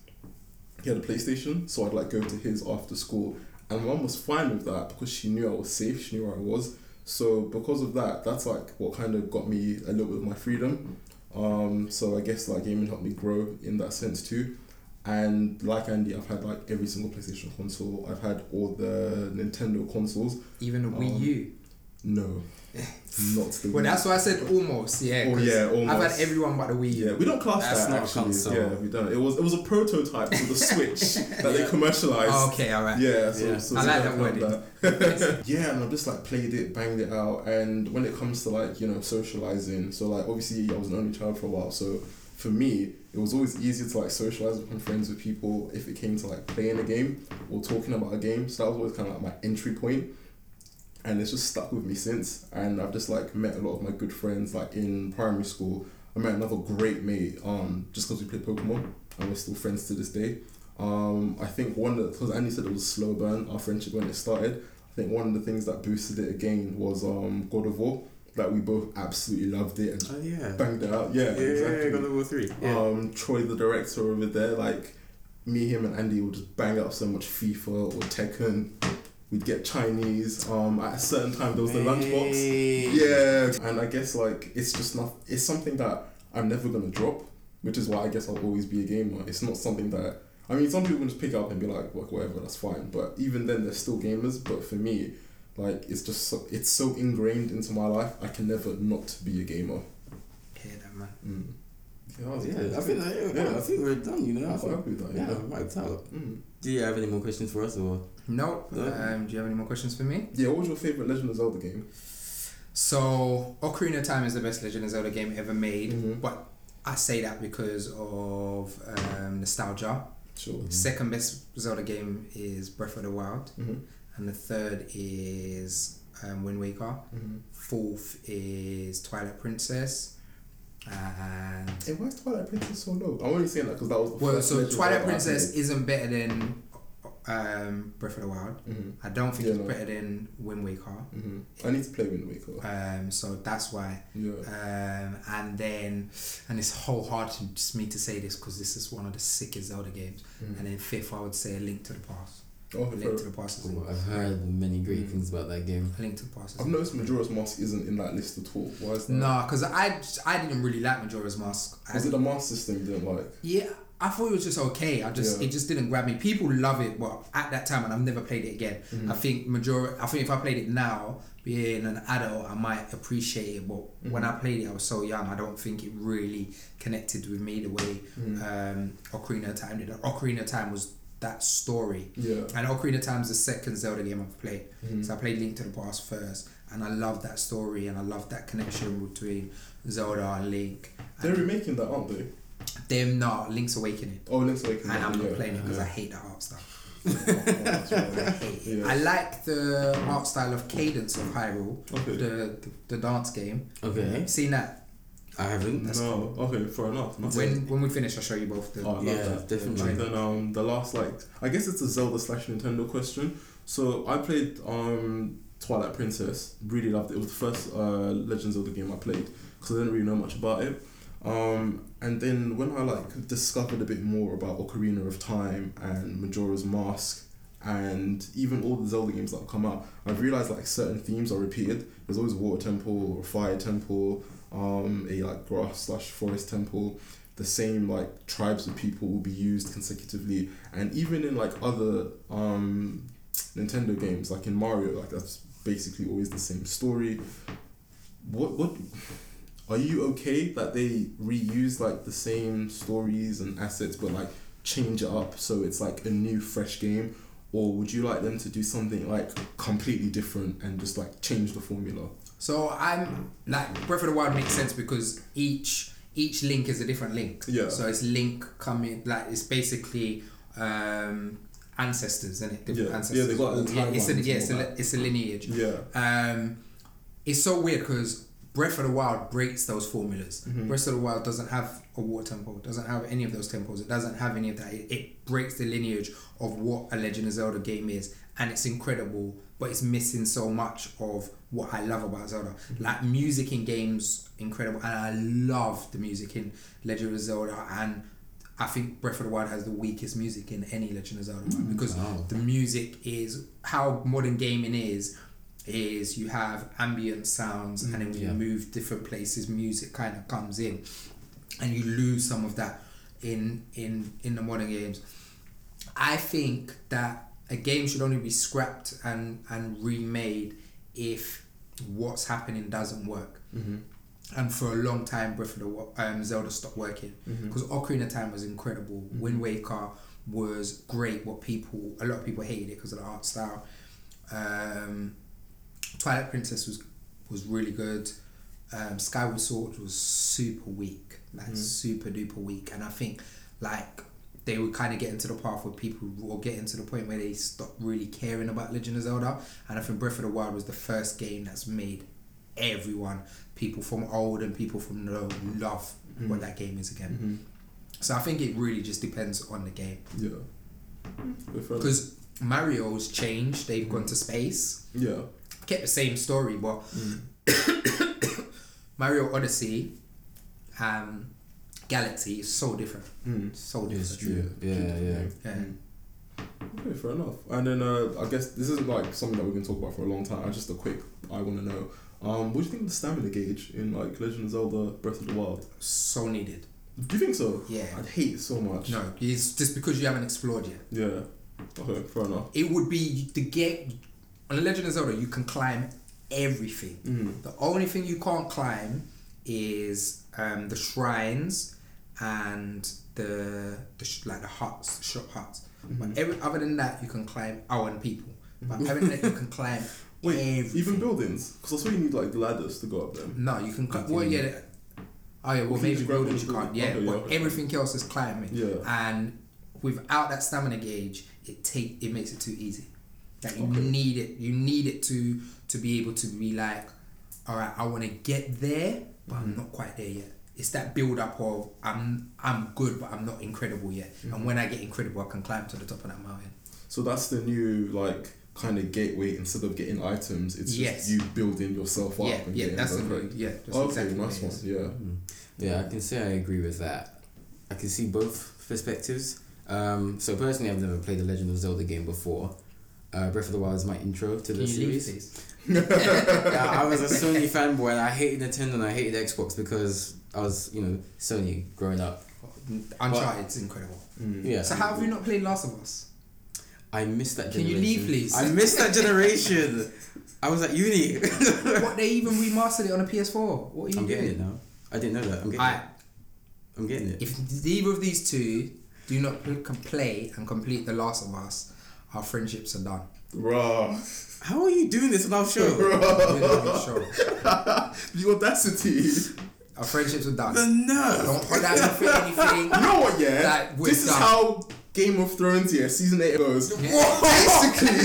he had a PlayStation, so I'd like go to his after school, and my mum was fine with that because she knew I was safe, she knew where I was. So because of that, that's like what kind of got me a little bit of my freedom. Um, so I guess like gaming helped me grow in that sense too. And like Andy, I've had like every single PlayStation console. I've had all the Nintendo consoles. Even a Wii Um, U. No, not the. Well, Wii. that's why I said almost. Yeah. Oh 'cause yeah, I've almost. had everyone but the Wii Yeah, we don't class That's that not actually. console. Yeah, we don't. It was it was a prototype for the Switch that they commercialized. Oh, okay, all right. Yeah, so, Yeah. so I like that count that. yeah, and I just like played it, banged it out, and when it comes to like you know socializing, so like obviously I was an only child for a while, so for me it was always easier to like socialize with my friends with people if it came to like playing a game or talking about a game. So that was always kind of like my entry point and it's just stuck with me since. And I've just like met a lot of my good friends like in primary school. I met another great mate um just because we played Pokemon and we're still friends to this day. Um, I think one of because Andy said it was a slow burn our friendship when it started. I think one of the things that boosted it again was um God of War. Like we both absolutely loved it and Oh yeah. banged it out. Yeah, Yeah, exactly. God of War three. Yeah. Um, Troy the director over there, like me, him, and Andy would just bang out so much FIFA or Tekken. We'd get Chinese. Um, at a certain time there was the lunchbox. Yeah, and I guess like it's just not. It's something that I'm never gonna drop, which is why I guess I'll always be a gamer. It's not something that I mean. Some people can just pick up and be like, "Well, whatever, that's fine." But even then, they're still gamers. But for me, like it's just so, it's so ingrained into my life. I can never not be a gamer. Hear that, man. Mm. Yeah, that was Yeah. I think that, yeah, Yeah. I think we're done. You know, I I'm happy with that. yeah, Yeah. wiped out. Mm. Do you have any more questions for us or? No. No. Um, do you have any more questions for me? Yeah, what was your favorite Legend of Zelda game? So, Ocarina of Time is the best Legend of Zelda game ever made, Mhm. but I say that because of um, nostalgia. Sure. Second best Zelda game is Breath of the Wild, Mm-hmm. and the third is um, Wind Waker. Mm-hmm. Fourth is Twilight Princess, and Hey, why is Twilight Princess so low? I'm only saying that because that was the well, first so Twilight Princess isn't better than um, Breath of the Wild. Mhm. I don't think Yeah, it's no. better than Wind Waker. Mhm. I need to play Wind Waker. Um, so that's why. Yeah. Um, and then, and it's wholehearted just me to say this because this is one of the sickest Zelda games. Mhm. And then fifth, I would say A Link to the Past. Oh, A Link to the Past is Oh, I've heard many great Mm. things about that game. A Link to the Past. Is I've noticed Majora's Mask isn't in that list at all. Why is that? No, because I I didn't really like Majora's Mask. I, Was it the mask System you didn't like? yeah, I thought it was just okay. I just Yeah. it just didn't grab me. People love it, but at that time, and I've never played it again. Mhm. I think Majora. I think if I played it now, being an adult, I might appreciate it. But when Mhm. I played it, I was so young. I don't think it really connected with me the way Mhm. um, Ocarina of Time did. Ocarina of Time was that story. Yeah. And Ocarina of Time is the second Zelda game I've played. Mhm. So I played Link to the Past first, and I love that story, and I love that connection between Zelda and Link. They're And remaking that, aren't they? them not Link's Awakening, Oh, Link's Awakening. and I'm yeah. not playing it because Yeah. I hate the art style. Oh, I right. Yeah. I like the art style of Cadence of Hyrule, Okay. the, the the dance game. Okay, Seen that? I haven't. That's no, okay, fair enough. That's When when we finish, I'll show you both the. Oh, I Yeah, that. definitely. And then um, the last like I guess it's a Zelda slash Nintendo question. So I played um Twilight Princess. Really loved it. It was the first uh Legends of the game I played because I didn't really know much about it. Um, and then when I like discovered a bit more about Ocarina of Time and Majora's Mask and even all the Zelda games that have come out, I've realized like certain themes are repeated. There's always a water temple or a fire temple, um, a like grass slash forest temple. The same like tribes of people will be used consecutively, and even in like other um, Nintendo games, like in Mario, like that's basically always the same story. What what are you okay that they reuse like the same stories and assets, but like change it up so it's like a new fresh game? Or would you like them to do something like completely different and just like change the formula? So I'm like Breath of the Wild makes sense because each each link is a different link. Yeah. So it's link coming like it's basically um ancestors, isn't it? Different Yeah. ancestors. Yeah, they got yeah, it's a, yeah, and it's a, it's a lineage. Yeah. Um, it's so weird because Breath of the Wild breaks those formulas. Mm-hmm. Breath of the Wild doesn't have a water temple, doesn't have any of those temples, it doesn't have any of that. It, it breaks the lineage of what a Legend of Zelda game is, and it's incredible, but it's missing so much of what I love about Zelda. Mm-hmm. Like music in games, incredible, and I love the music in Legend of Zelda and. I think Breath of the Wild has the weakest music in any Legend of Zelda one because Wow. the music is how modern gaming is is you have ambient sounds and then when yeah. you move different places music kind of comes in and you lose some of that in in in the modern games i think that a game should only be scrapped and and remade if what's happening doesn't work. And for a long time breath of the um, zelda stopped working. Because ocarina of time was incredible. Wind waker was great what people a lot of people hated it because of the art style. Um, Twilight Princess was was really good. Um, Skyward Sword was super weak, like super duper weak, and I think like they would kind of get into the path where people will get into the point where they stop really caring about Legend of Zelda, and I think Breath of the Wild was the first game that's made everyone, people from old and people from low, love mm-hmm. what that game is again. Mm-hmm. So I think it really just depends on the game Yeah. Mm. Yeah, fair enough. because Mario's changed; they've gone to space Yeah. kept the same story, but mm. Mario Odyssey, um, Galaxy is so different. Mm. So It's different. true. Yeah, yeah. Yeah. Okay, fair enough. And then uh, I guess this isn't like something that we're gonna talk about for a long time. I Just a quick, I want to know. Um, what do you think of the stamina gauge in like Legend of Zelda Breath of the Wild? So needed. Do you think so? Yeah. I'd hate it so much. No, it's just because you haven't explored yet. Yeah. Okay, fair enough. It would be the game on the Legend of Zelda. You can climb everything. Mm. The only thing you can't climb is um, the shrines and the, the sh- like the huts, shop huts. But every other than that, you can climb. Oh, and people. But other than that, you can climb. Wait, everything. even buildings? Because I saw you need like ladders to go up them. No, you can. Cl- well, yeah. Oh yeah, well can maybe buildings you can't. Yeah, okay, yeah, but okay. everything else is climbing. Yeah. And without that stamina gauge, it take it makes it too easy. Like you Okay. need it. You need it to to be able to be like, all right, I want to get there, but Mm-hmm. I'm not quite there yet. It's that build up of I'm I'm good, but I'm not incredible yet. Mm-hmm. And when I get incredible, I can climb to the top of that mountain. So that's the new like kind of gateway. Instead of getting items, it's Yes. just you building yourself up. yeah, and yeah, getting that's the right? yeah. That's Okay, exactly what nice it one. is. Yeah. Yeah, I can say I agree with that. I can see both perspectives. Um, so personally, I've never played the Legend of Zelda game before. Uh, Breath of the Wild is my intro to the Can you leave, series. yeah, I was a Sony fanboy and I hated Nintendo and I hated Xbox because I was, you know, Sony growing up. Uncharted's incredible. Mm. Yeah. So how have you not played Last of Us? I missed that Can you leave, please? I missed that generation. I was at uni. what they even remastered it on a PS4? What are you I'm getting it now. I didn't know that. I'm getting I, it. I'm getting it. if either of these two do not pl- play and complete The Last of Us, our friendships are done. Bruh. How are you doing this on our show? We're not even sure. the audacity. Our friendships are done. the nerve. Don't put that in for anything. You know what, yeah? Like, this is how Game of Thrones, yeah, season 8 goes. Basically.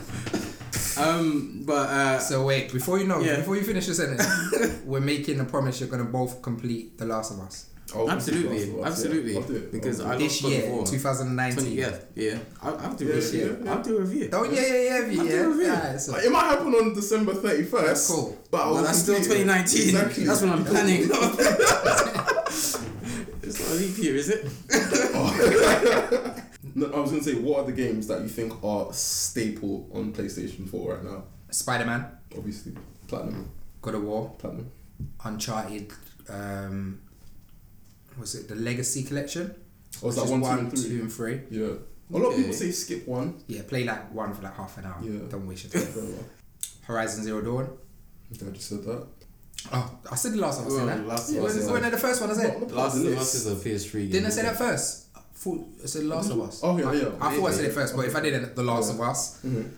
Um, but uh, So wait, before you know, Yeah. before you finish the sentence, we're making a promise you're gonna both complete The Last of Us Oh, absolutely, Last yeah. absolutely, I'll do it. because I'll do it. this love God year, 2019. 20, yeah, yeah. I'll, I'll do Yeah, a review. yeah, yeah. I'll do a review. Oh yeah, yeah, yeah, yeah. I'll do a yeah. review. Alright, so- it might happen on December 31st. That's cool. But Well, that's still 2019. Exactly. That's what I'm planning. it's not a leap year, is it? No, I was gonna say, what are the games that you think are staple on PlayStation 4 right now? Spider-Man, Obviously, Platinum. God of War, Platinum. Uncharted. Um, was it the Legacy Collection? Or was Which that one, two, one, and three? two, and three. Yeah. A lot of people say skip one. Yeah, play like one for like half an hour. Yeah. Don't waste your time. Horizon Zero Dawn. I think I just said that. Oh, I said the last one. I said that. Last of Yeah, Us was is it when the first one I said? Not- not Last part of the Us list. is a PS3 game. Didn't I say that first? I thought I said Last of Us. Oh, yeah, I, yeah. I thought I said it first, but if I didn't, The Last Yeah. of Us. Mhm.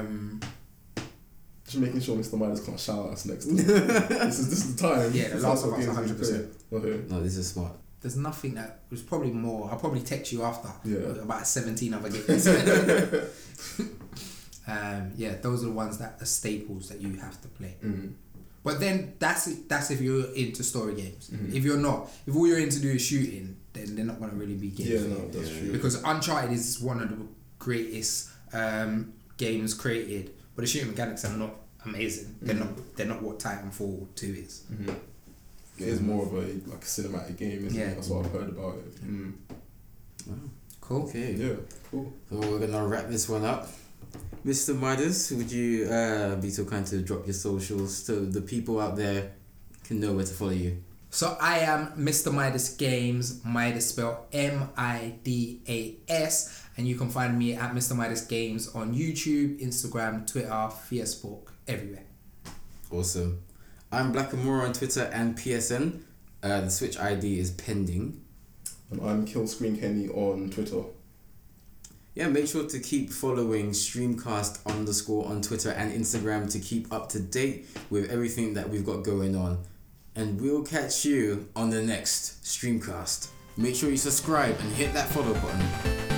Um, Just making sure Mr. Midas can't shout at us next time. this is this is the time. Yeah, the Last is of Us, what games we 100%. Okay. No, this is smart. There's nothing that was probably more. I'll probably text you after. Yeah. About 17 other games. um, yeah, those are the ones that are staples that you have to play. Mm. But then that's that's if you're into story games. Mhm. If you're not, if all you're into do is shooting, then they're not gonna really be games. Yeah, you. no, that's true. Because Uncharted is one of the greatest um, games created, but the shooting mechanics are not amazing. They're Mhm. not they're not what Titanfall two is. Mhm. It is more of a like a cinematic game, isn't Yeah. it? That's what I've heard about it. Mm. Wow. Cool. Okay. Yeah, cool. So we're gonna wrap this one up. Mr. Midas, would you uh, be so kind to drop your socials so the people out there can know where to follow you? So I am Mr. Midas Games, Midas spelled M I D A S, and you can find me at Mr. Midas Games on YouTube, Instagram, Twitter, Facebook, everywhere. Awesome. I'm Black Amora on Twitter and PSN. Uh, the Switch ID is pending. And I'm Kill Screen Kenny on Twitter. Yeah, make sure to keep following Streamcast underscore on Twitter and Instagram to keep up to date with everything that we've got going on. And we'll catch you on the next Streamcast. Make sure you subscribe and hit that follow button.